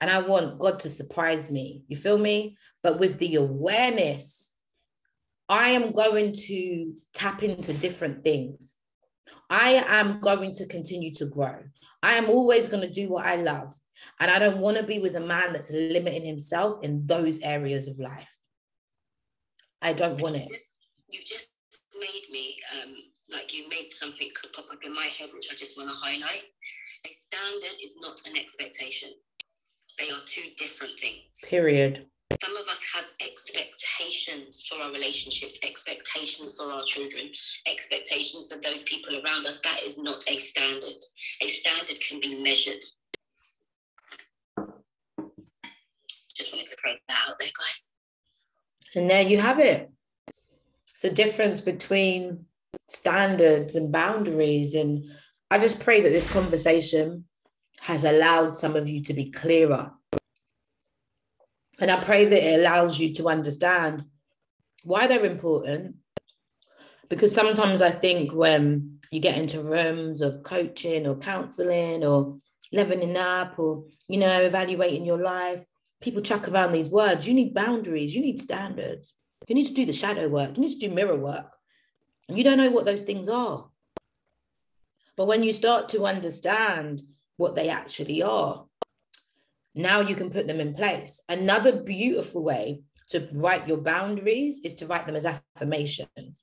And I want God to surprise me. You feel me? But with the awareness, I am going to tap into different things. I am going to continue to grow. I am always going to do what I love. And I don't want to be with a man that's limiting himself in those areas of life. I don't want it. You've just made me, um, like you made something pop up in my head, which I just want to highlight. A standard is not an expectation, they are two different things. Period. Some of us have expectations for our relationships, expectations for our children, expectations for those people around us. That is not a standard. A standard can be measured. Just wanted to throw that out there, guys. And there you have it. It's a difference between standards and boundaries. And I just pray that this conversation has allowed some of you to be clearer. And I pray that it allows you to understand why they're important. Because sometimes I think when you get into rooms of coaching or counseling or leveling up or, you know, evaluating your life, people chuck around these words. You need boundaries, you need standards, you need to do the shadow work, you need to do mirror work. And you don't know what those things are. But when you start to understand what they actually are, now you can put them in place. Another beautiful way to write your boundaries is to write them as affirmations.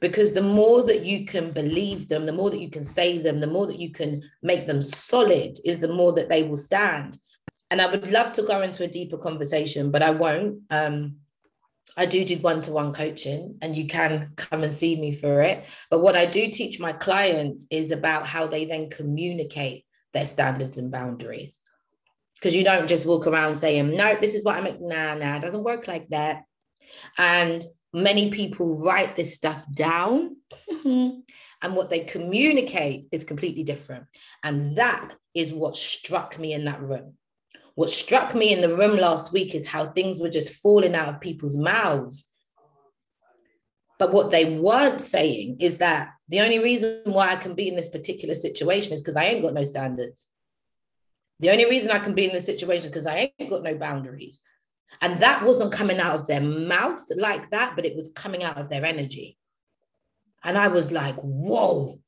Because the more that you can believe them, the more that you can say them, the more that you can make them solid, is the more that they will stand. And I would love to go into a deeper conversation, but I won't. Um, I do do one to one coaching, and you can come and see me for it. But what I do teach my clients is about how they then communicate their standards and boundaries because you don't just walk around saying, no, this is what I'm, nah, nah, it doesn't work like that. And many people write this stuff down mm-hmm. and what they communicate is completely different. And that is what struck me in that room. What struck me in the room last week is how things were just falling out of people's mouths. But what they weren't saying is that the only reason why I can be in this particular situation is because I ain't got no standards. The only reason I can be in this situation is because I ain't got no boundaries. And that wasn't coming out of their mouth like that, but it was coming out of their energy. And I was like, whoa.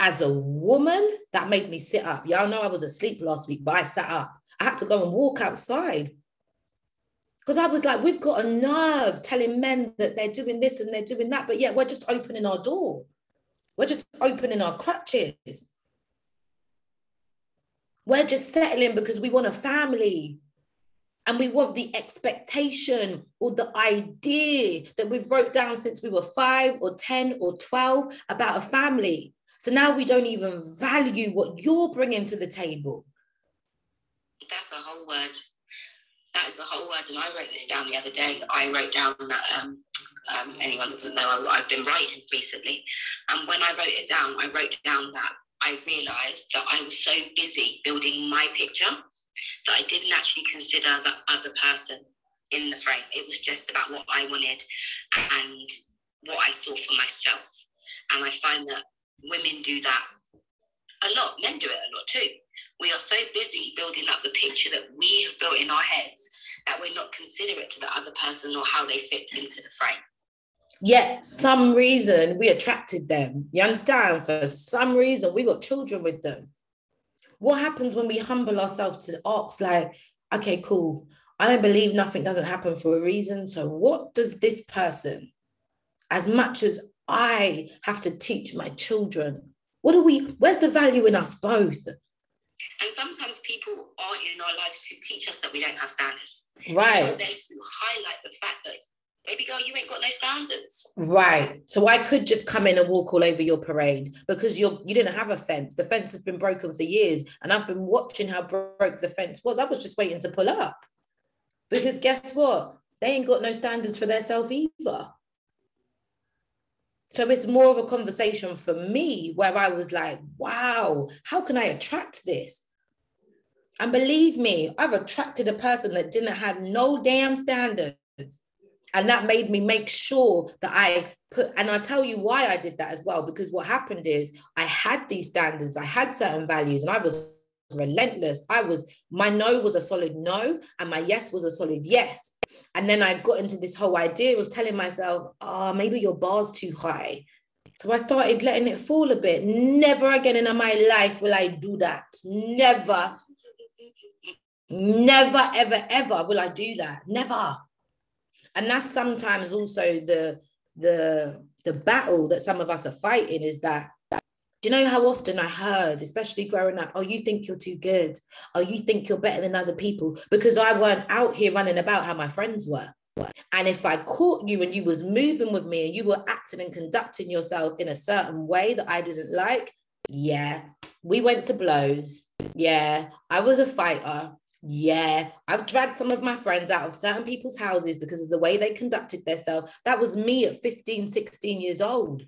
As a woman, that made me sit up. Y'all know I was asleep last week, but I sat up. I had to go and walk outside. Because I was like, we've got a nerve telling men that they're doing this and they're doing that, but yet we're just opening our door. We're just opening our crutches. We're just settling because we want a family and we want the expectation or the idea that we've wrote down since we were five or 10 or 12 about a family. So now we don't even value what you're bringing to the table. That's a whole word. That is a whole word. And I wrote this down the other day. I wrote down that um, um, anyone doesn't know, I, I've been writing recently. And when I wrote it down, I wrote down that I realized that I was so busy building my picture that I didn't actually consider the other person in the frame. It was just about what I wanted and what I saw for myself. And I find that women do that a lot, men do it a lot too. We are so busy building up the picture that we have built in our heads that we're not considerate to the other person or how they fit into the frame yet some reason we attracted them. You understand? For some reason, we got children with them. What happens when we humble ourselves to ask, like, okay, cool. I don't believe nothing doesn't happen for a reason. So, what does this person, as much as I have to teach my children, what are we, where's the value in us both? And sometimes people are in our lives to teach us that we don't have standards. Right. They to highlight the fact that baby girl, you ain't got no standards. Right. So I could just come in and walk all over your parade because you're you didn't have a fence. The fence has been broken for years. And I've been watching how broke the fence was. I was just waiting to pull up. Because guess what? They ain't got no standards for their self either. So it's more of a conversation for me where I was like, wow, how can I attract this? And believe me, I've attracted a person that didn't have no damn standards and that made me make sure that I put, and I'll tell you why I did that as well, because what happened is I had these standards, I had certain values, and I was relentless. I was, my no was a solid no, and my yes was a solid yes. And then I got into this whole idea of telling myself, oh, maybe your bar's too high. So I started letting it fall a bit. Never again in my life will I do that. Never, never, ever, ever will I do that. Never and that's sometimes also the the the battle that some of us are fighting is that do you know how often I heard, especially growing up, oh, you think you're too good. Oh, you think you're better than other people because I weren't out here running about how my friends were. And if I caught you and you was moving with me and you were acting and conducting yourself in a certain way that I didn't like, yeah, we went to blows. Yeah, I was a fighter. Yeah, I've dragged some of my friends out of certain people's houses because of the way they conducted themselves. That was me at 15, 16 years old.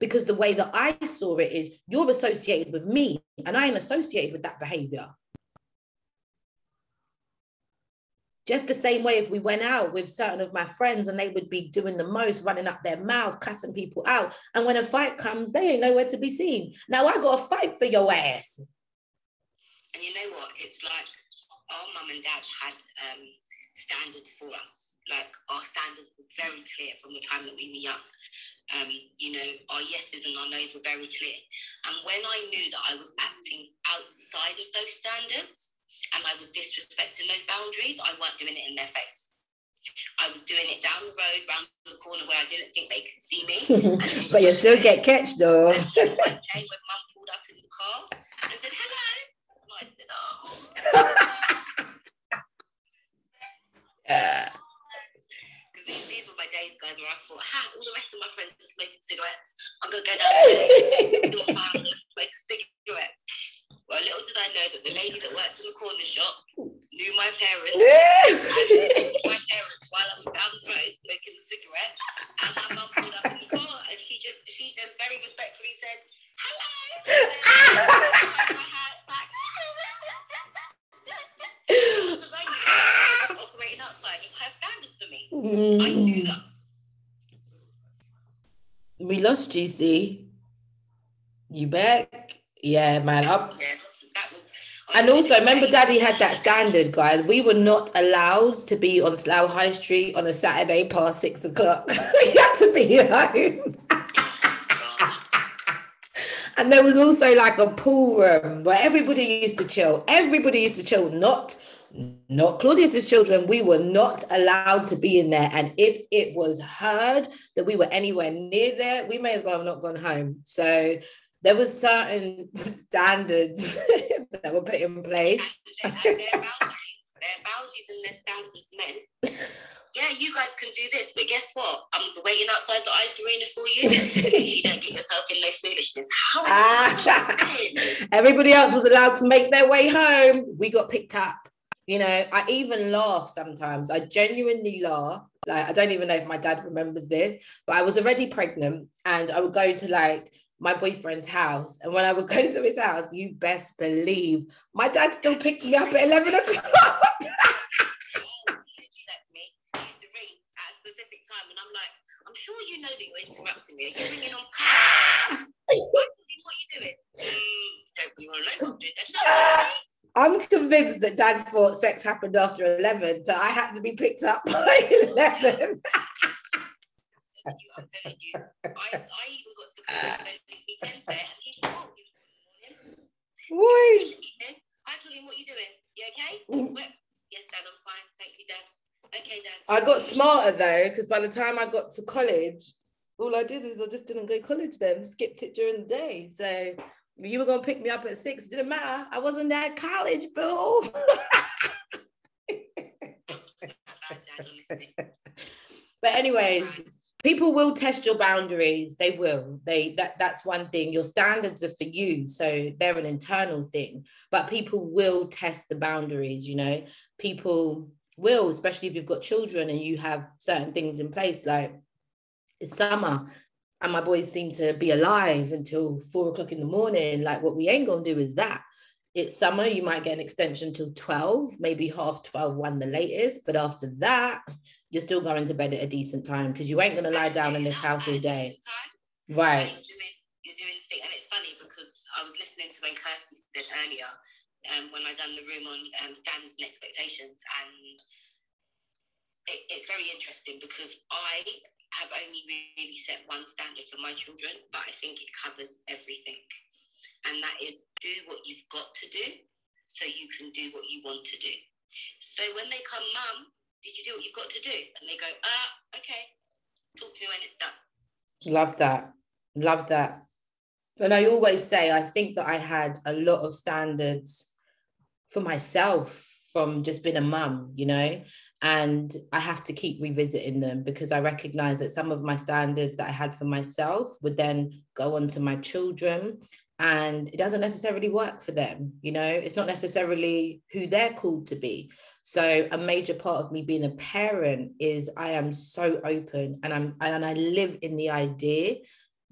Because the way that I saw it is you're associated with me and I am associated with that behavior. Just the same way if we went out with certain of my friends and they would be doing the most, running up their mouth, cussing people out. And when a fight comes, they ain't nowhere to be seen. Now I got to fight for your ass. And you know what? It's like our mum and dad had um, standards for us. Like our standards were very clear from the time that we were young. Um, you know, our yeses and our nos were very clear. And when I knew that I was acting outside of those standards, and I was disrespecting those boundaries, I weren't doing it in their face. I was doing it down the road, round the corner where I didn't think they could see me. but you still get catch though. one day when mum pulled up in the car and said, hello. And oh. Yeah. Because these, these were my days, guys, where I thought, ha, all the rest of my friends are smoking cigarettes. I'm going to go down there, do a pound, smoke a cigarette. Well, little did I know that the lady that works in the corner shop knew my parents. and my parents while I was down the road smoking a cigarette, and my mum pulled up in the car, and she just she just very respectfully said, "Hello." And then I my hat back. Because I knew that I knew that. We lost see. You back? Yeah, man. Up. Yes, that was. And also, remember, Daddy had that standard, guys. We were not allowed to be on Slough High Street on a Saturday past six o'clock. we had to be home. and there was also like a pool room where everybody used to chill. Everybody used to chill. Not, not Claudius's children. We were not allowed to be in there. And if it was heard that we were anywhere near there, we may as well have not gone home. So there was certain standards that were put in place. their, boundaries, their boundaries and their standards meant, yeah, you guys can do this, but guess what? I'm waiting outside the ice arena for you. you don't get yourself in no foolishness, how Ah. Everybody else was allowed to make their way home. We got picked up. You know, I even laugh sometimes. I genuinely laugh. Like, I don't even know if my dad remembers this, but I was already pregnant and I would go to like my boyfriend's house. And when I would go to his house, you best believe my dad still picked me up at 11 o'clock. He used to do that to me. He used to ring at a specific time, and I'm like, I'm sure you know that you're interrupting me. Are you ringing on what are you doing? Mm, don't to know what I'm doing. then. I'm convinced that dad thought sex happened after 11, so I had to be picked up by 11. I'm telling you, I, I even got to the point of spending weekends there, and he's like, oh, you Boy. morning. Evening. Hi, Claudine, what are you doing? You okay? Yes, Dad, I'm fine. Thank you, Dad. Okay, Dad. I got smarter though, because by the time I got to college, all I did is I just didn't go to college then, skipped it during the day. So you were gonna pick me up at six, didn't matter. I wasn't at college, boo. But anyways, people will test your boundaries. They will. They that that's one thing. Your standards are for you, so they're an internal thing. But people will test the boundaries. You know, people will, especially if you've got children and you have certain things in place. Like it's summer, and my boys seem to be alive until four o'clock in the morning. Like what we ain't gonna do is that. It's summer, you might get an extension till 12, maybe half 12, one the latest. But after that, you're still going to bed at a decent time because you ain't gonna lie down in this house all day. Right. You're doing, you're doing the thing, and it's funny because I was listening to when Kirsty said earlier, um, when I done the room on um, standards and expectations, and it, it's very interesting because I have only really set one standard for my children, but I think it covers everything, and that is do what you've got to do, so you can do what you want to do. So when they come, Mum, did you do what you've got to do? And they go, Ah, okay. Talk to me when it's done. Love that. Love that. And I always say, I think that I had a lot of standards for myself from just being a mum, you know, and I have to keep revisiting them because I recognize that some of my standards that I had for myself would then go on to my children. and it doesn't necessarily work for them you know it's not necessarily who they're called to be so a major part of me being a parent is i am so open and i'm and i live in the idea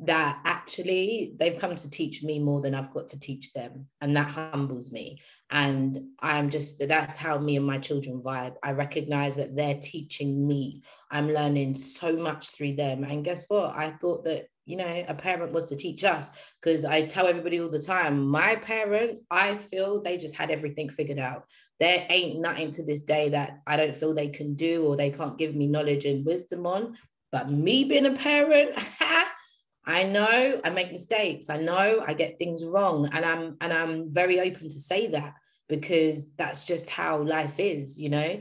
that actually they've come to teach me more than I've got to teach them. And that humbles me. And I'm just, that's how me and my children vibe. I recognize that they're teaching me. I'm learning so much through them. And guess what? I thought that, you know, a parent was to teach us because I tell everybody all the time, my parents, I feel they just had everything figured out. There ain't nothing to this day that I don't feel they can do or they can't give me knowledge and wisdom on. But me being a parent, I know I make mistakes. I know I get things wrong and I'm and I'm very open to say that because that's just how life is, you know.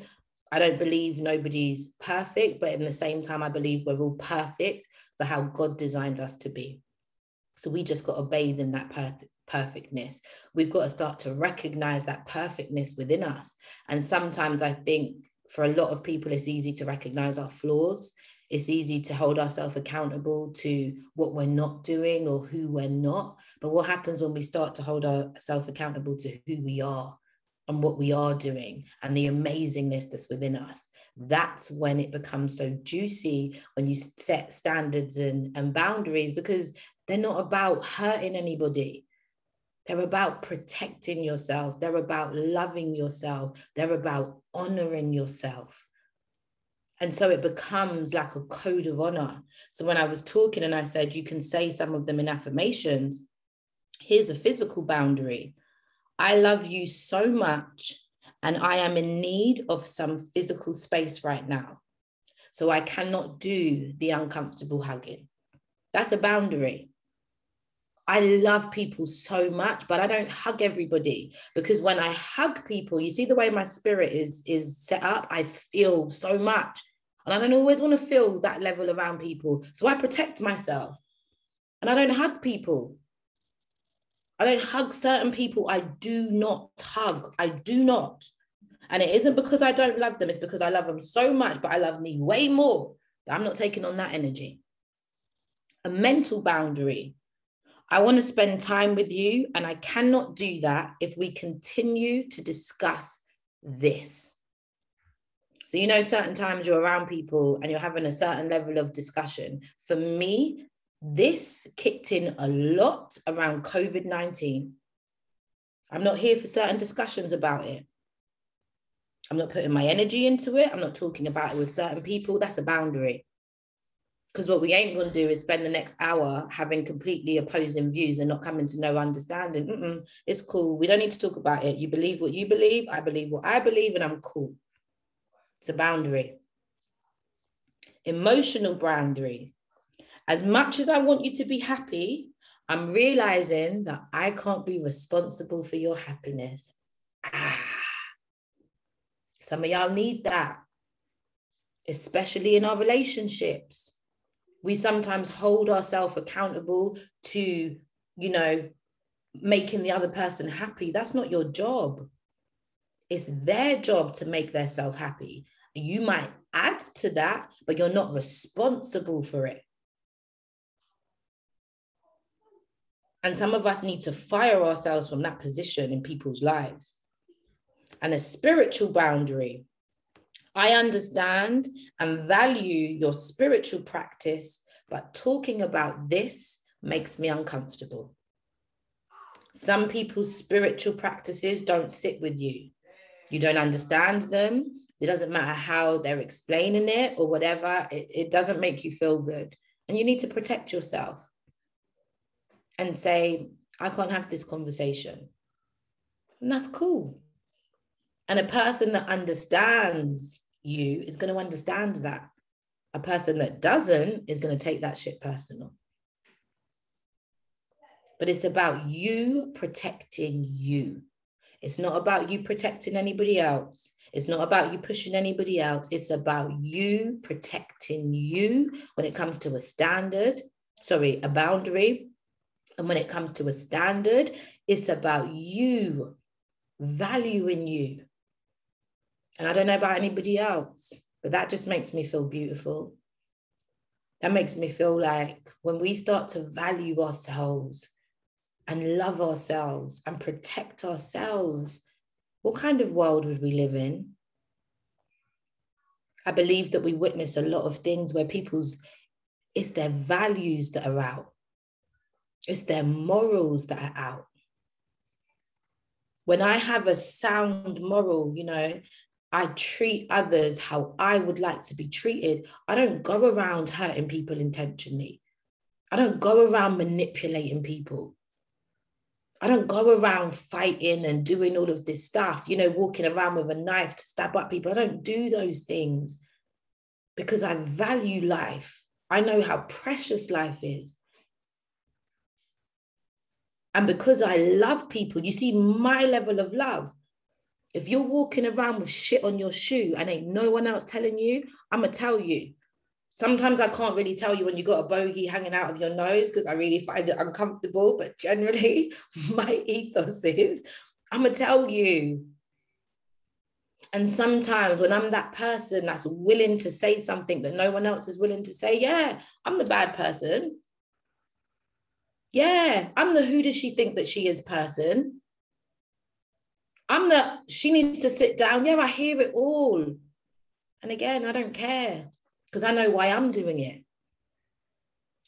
I don't believe nobody's perfect, but in the same time I believe we're all perfect for how God designed us to be. So we just got to bathe in that perfect perfectness. We've got to start to recognize that perfectness within us. And sometimes I think for a lot of people, it's easy to recognize our flaws it's easy to hold ourselves accountable to what we're not doing or who we're not. But what happens when we start to hold ourselves accountable to who we are and what we are doing and the amazingness that's within us? That's when it becomes so juicy when you set standards and, and boundaries because they're not about hurting anybody. They're about protecting yourself. They're about loving yourself. They're about honoring yourself. And so it becomes like a code of honor. So when I was talking and I said, you can say some of them in affirmations, here's a physical boundary. I love you so much, and I am in need of some physical space right now. So I cannot do the uncomfortable hugging. That's a boundary. I love people so much, but I don't hug everybody because when I hug people, you see the way my spirit is is set up, I feel so much. And I don't always want to feel that level around people. So I protect myself. And I don't hug people. I don't hug certain people. I do not hug. I do not. And it isn't because I don't love them, it's because I love them so much, but I love me way more. I'm not taking on that energy. A mental boundary. I want to spend time with you, and I cannot do that if we continue to discuss this. So, you know, certain times you're around people and you're having a certain level of discussion. For me, this kicked in a lot around COVID 19. I'm not here for certain discussions about it. I'm not putting my energy into it. I'm not talking about it with certain people. That's a boundary. Because what we ain't going to do is spend the next hour having completely opposing views and not coming to no understanding. Mm-mm, it's cool. We don't need to talk about it. You believe what you believe. I believe what I believe, and I'm cool. It's a boundary. Emotional boundary. As much as I want you to be happy, I'm realizing that I can't be responsible for your happiness. Ah. Some of y'all need that, especially in our relationships. We sometimes hold ourselves accountable to, you know, making the other person happy. That's not your job. It's their job to make themselves happy. You might add to that, but you're not responsible for it. And some of us need to fire ourselves from that position in people's lives. And a spiritual boundary. I understand and value your spiritual practice, but talking about this makes me uncomfortable. Some people's spiritual practices don't sit with you you don't understand them. It doesn't matter how they're explaining it or whatever, it, it doesn't make you feel good. And you need to protect yourself and say, I can't have this conversation. And that's cool. And a person that understands you is going to understand that. A person that doesn't is going to take that shit personal. But it's about you protecting you. It's not about you protecting anybody else. It's not about you pushing anybody else. It's about you protecting you when it comes to a standard, sorry, a boundary. And when it comes to a standard, it's about you valuing you. And I don't know about anybody else, but that just makes me feel beautiful. That makes me feel like when we start to value ourselves and love ourselves and protect ourselves, what kind of world would we live in? I believe that we witness a lot of things where people's, it's their values that are out, it's their morals that are out. When I have a sound moral, you know, I treat others how I would like to be treated. I don't go around hurting people intentionally. I don't go around manipulating people. I don't go around fighting and doing all of this stuff, you know, walking around with a knife to stab up people. I don't do those things because I value life. I know how precious life is. And because I love people, you see my level of love. If you're walking around with shit on your shoe and ain't no one else telling you, I'm going to tell you. Sometimes I can't really tell you when you got a bogey hanging out of your nose because I really find it uncomfortable. But generally, my ethos is I'm going to tell you. And sometimes when I'm that person that's willing to say something that no one else is willing to say, yeah, I'm the bad person. Yeah, I'm the who does she think that she is person. I'm the she needs to sit down. Yeah, I hear it all. And again, I don't care because I know why I'm doing it.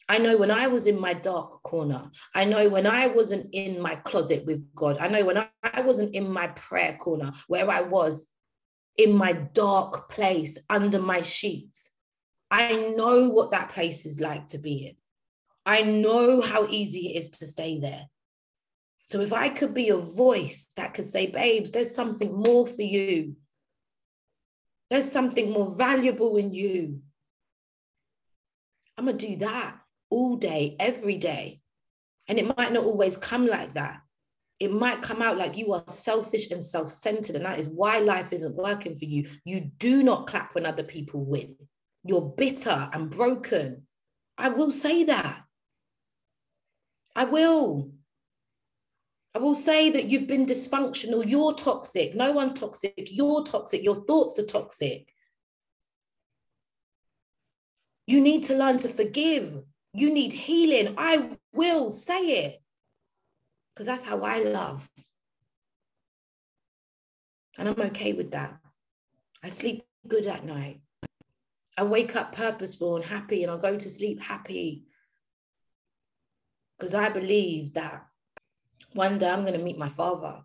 I know when I was in my dark corner. I know when I wasn't in my closet with God. I know when I wasn't in my prayer corner, where I was in my dark place under my sheets. I know what that place is like to be in. I know how easy it is to stay there. So if I could be a voice that could say, babes, there's something more for you. There's something more valuable in you. I'm going to do that all day, every day. And it might not always come like that. It might come out like you are selfish and self centered. And that is why life isn't working for you. You do not clap when other people win. You're bitter and broken. I will say that. I will. I will say that you've been dysfunctional. You're toxic. No one's toxic. You're toxic. Your thoughts are toxic. You need to learn to forgive. You need healing. I will say it because that's how I love. And I'm okay with that. I sleep good at night. I wake up purposeful and happy, and I go to sleep happy because I believe that one day I'm going to meet my father.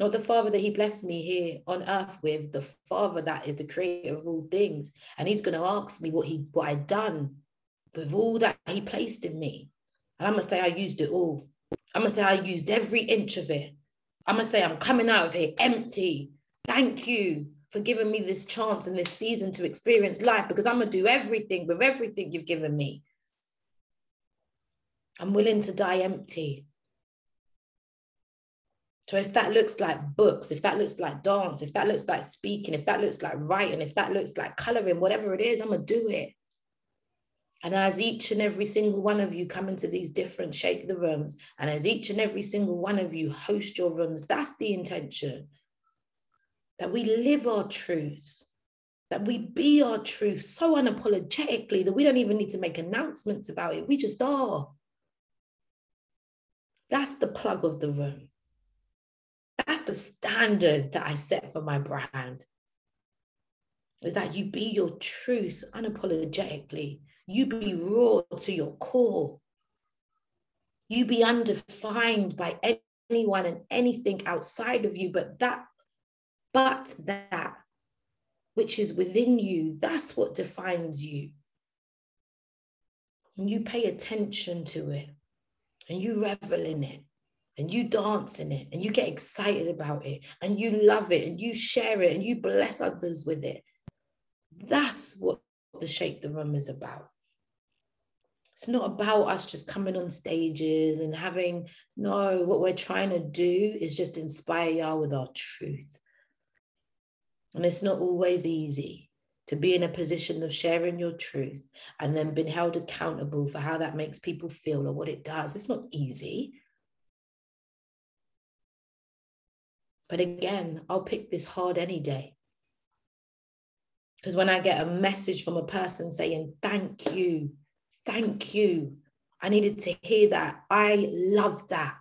Not the father that he blessed me here on earth with, the father that is the creator of all things. And he's going to ask me what he what I'd done with all that he placed in me. And I'm gonna say I used it all. I'm gonna say I used every inch of it. I'm gonna say I'm coming out of here empty. Thank you for giving me this chance and this season to experience life because I'm gonna do everything with everything you've given me. I'm willing to die empty. So if that looks like books, if that looks like dance, if that looks like speaking, if that looks like writing, if that looks like coloring, whatever it is, I'm gonna do it. And as each and every single one of you come into these different shake the rooms, and as each and every single one of you host your rooms, that's the intention. That we live our truth, that we be our truth so unapologetically that we don't even need to make announcements about it. We just are. That's the plug of the room. That's the standard that I set for my brand. Is that you be your truth unapologetically. You be raw to your core. You be undefined by anyone and anything outside of you, but that, but that which is within you, that's what defines you. And you pay attention to it and you revel in it and you dance in it and you get excited about it and you love it and you share it and you bless others with it. That's what the Shake the Room is about. It's not about us just coming on stages and having, no, what we're trying to do is just inspire y'all with our truth. And it's not always easy to be in a position of sharing your truth and then being held accountable for how that makes people feel or what it does. It's not easy. But again, I'll pick this hard any day. Because when I get a message from a person saying, thank you, thank you, I needed to hear that. I love that.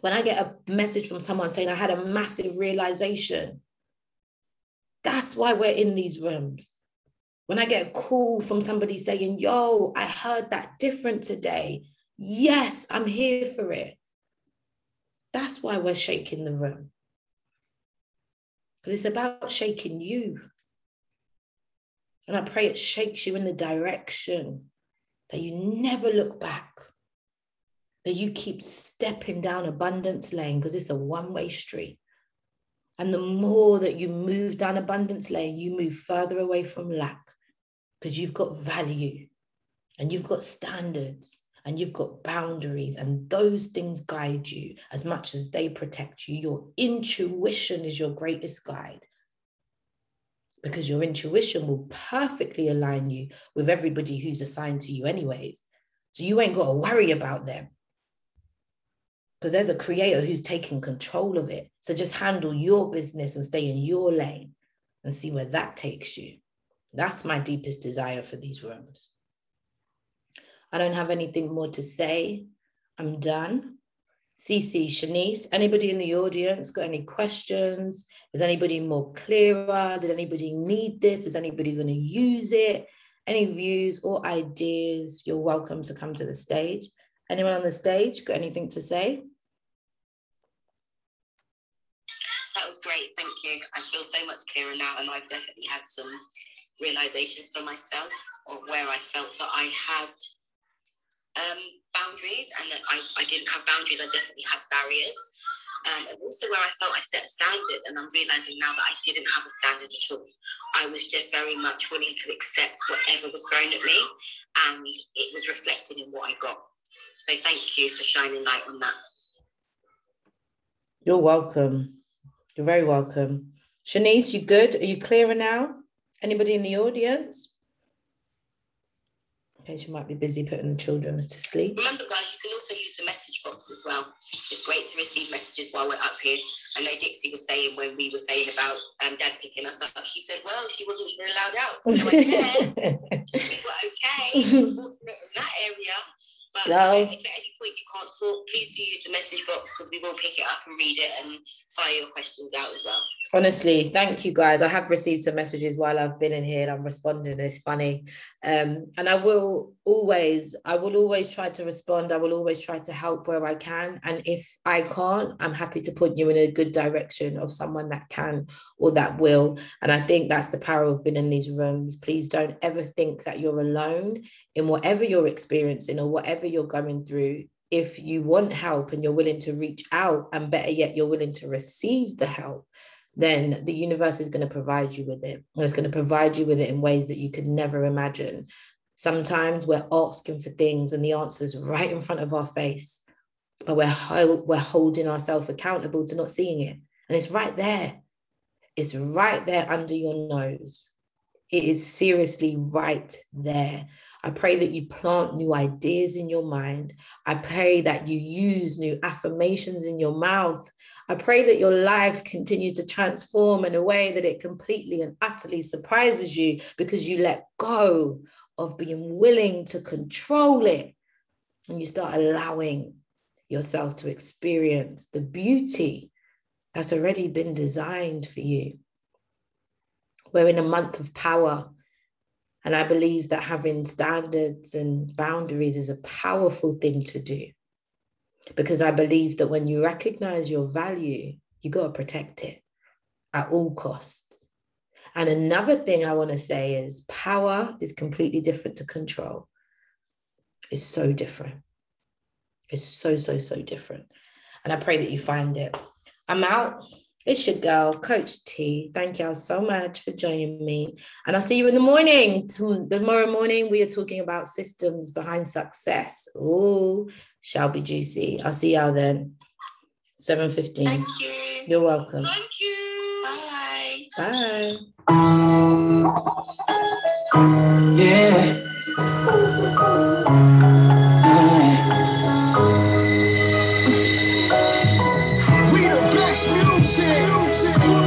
when I get a message from someone saying I had a massive realization, that's why we're in these rooms. When I get a call from somebody saying, Yo, I heard that different today. Yes, I'm here for it. That's why we're shaking the room. Because it's about shaking you. And I pray it shakes you in the direction that you never look back, that you keep stepping down abundance lane because it's a one way street. And the more that you move down abundance lane, you move further away from lack because you've got value and you've got standards and you've got boundaries, and those things guide you as much as they protect you. Your intuition is your greatest guide because your intuition will perfectly align you with everybody who's assigned to you, anyways. So you ain't got to worry about them because there's a creator who's taking control of it. So just handle your business and stay in your lane and see where that takes you. That's my deepest desire for these rooms. I don't have anything more to say. I'm done. Cece, Shanice, anybody in the audience got any questions? Is anybody more clearer? Did anybody need this? Is anybody going to use it? Any views or ideas? You're welcome to come to the stage. Anyone on the stage got anything to say? That was great. Thank you. I feel so much clearer now, and I've definitely had some realizations for myself of where I felt that I had um, boundaries and that I, I didn't have boundaries, I definitely had barriers. Um, and also where I felt I set a standard, and I'm realizing now that I didn't have a standard at all. I was just very much willing to accept whatever was thrown at me, and it was reflected in what I got. So thank you for shining light on that. You're welcome. You're very welcome. Shanice, you good? Are you clearer now? Anybody in the audience? Okay, she might be busy putting the children to sleep. Remember, guys, you can also use the message box as well. It's great to receive messages while we're up here. I know Dixie was saying when we were saying about um, Dad picking us up, she said, "Well, she wasn't even allowed out." So I went, "Yes, we were okay. in that area." But no. if at any point you can't talk, please do use the message box because we will pick it up and read it and fire your questions out as well. Honestly, thank you guys. I have received some messages while I've been in here and I'm responding. It's funny. Um, and I will always, I will always try to respond. I will always try to help where I can. And if I can't, I'm happy to put you in a good direction of someone that can or that will. And I think that's the power of being in these rooms. Please don't ever think that you're alone in whatever you're experiencing or whatever you're going through if you want help and you're willing to reach out and better yet you're willing to receive the help then the universe is going to provide you with it. And it's going to provide you with it in ways that you could never imagine. Sometimes we're asking for things and the answer is right in front of our face, but we're, we're holding ourselves accountable to not seeing it. And it's right there. It's right there under your nose. It is seriously right there. I pray that you plant new ideas in your mind. I pray that you use new affirmations in your mouth. I pray that your life continues to transform in a way that it completely and utterly surprises you because you let go of being willing to control it and you start allowing yourself to experience the beauty that's already been designed for you. We're in a month of power and I believe that having standards and boundaries is a powerful thing to do because I believe that when you recognize your value, you got to protect it at all costs. And another thing I want to say is power is completely different to control. It's so different. It's so, so, so different. And I pray that you find it. I'm out. It's your girl, Coach T. Thank y'all so much for joining me. And I'll see you in the morning. Tomorrow morning, we are talking about systems behind success. Oh, shall be juicy. I'll see y'all then. 7.15. Thank you. You're welcome. Thank you. Bye. Bye. Yeah.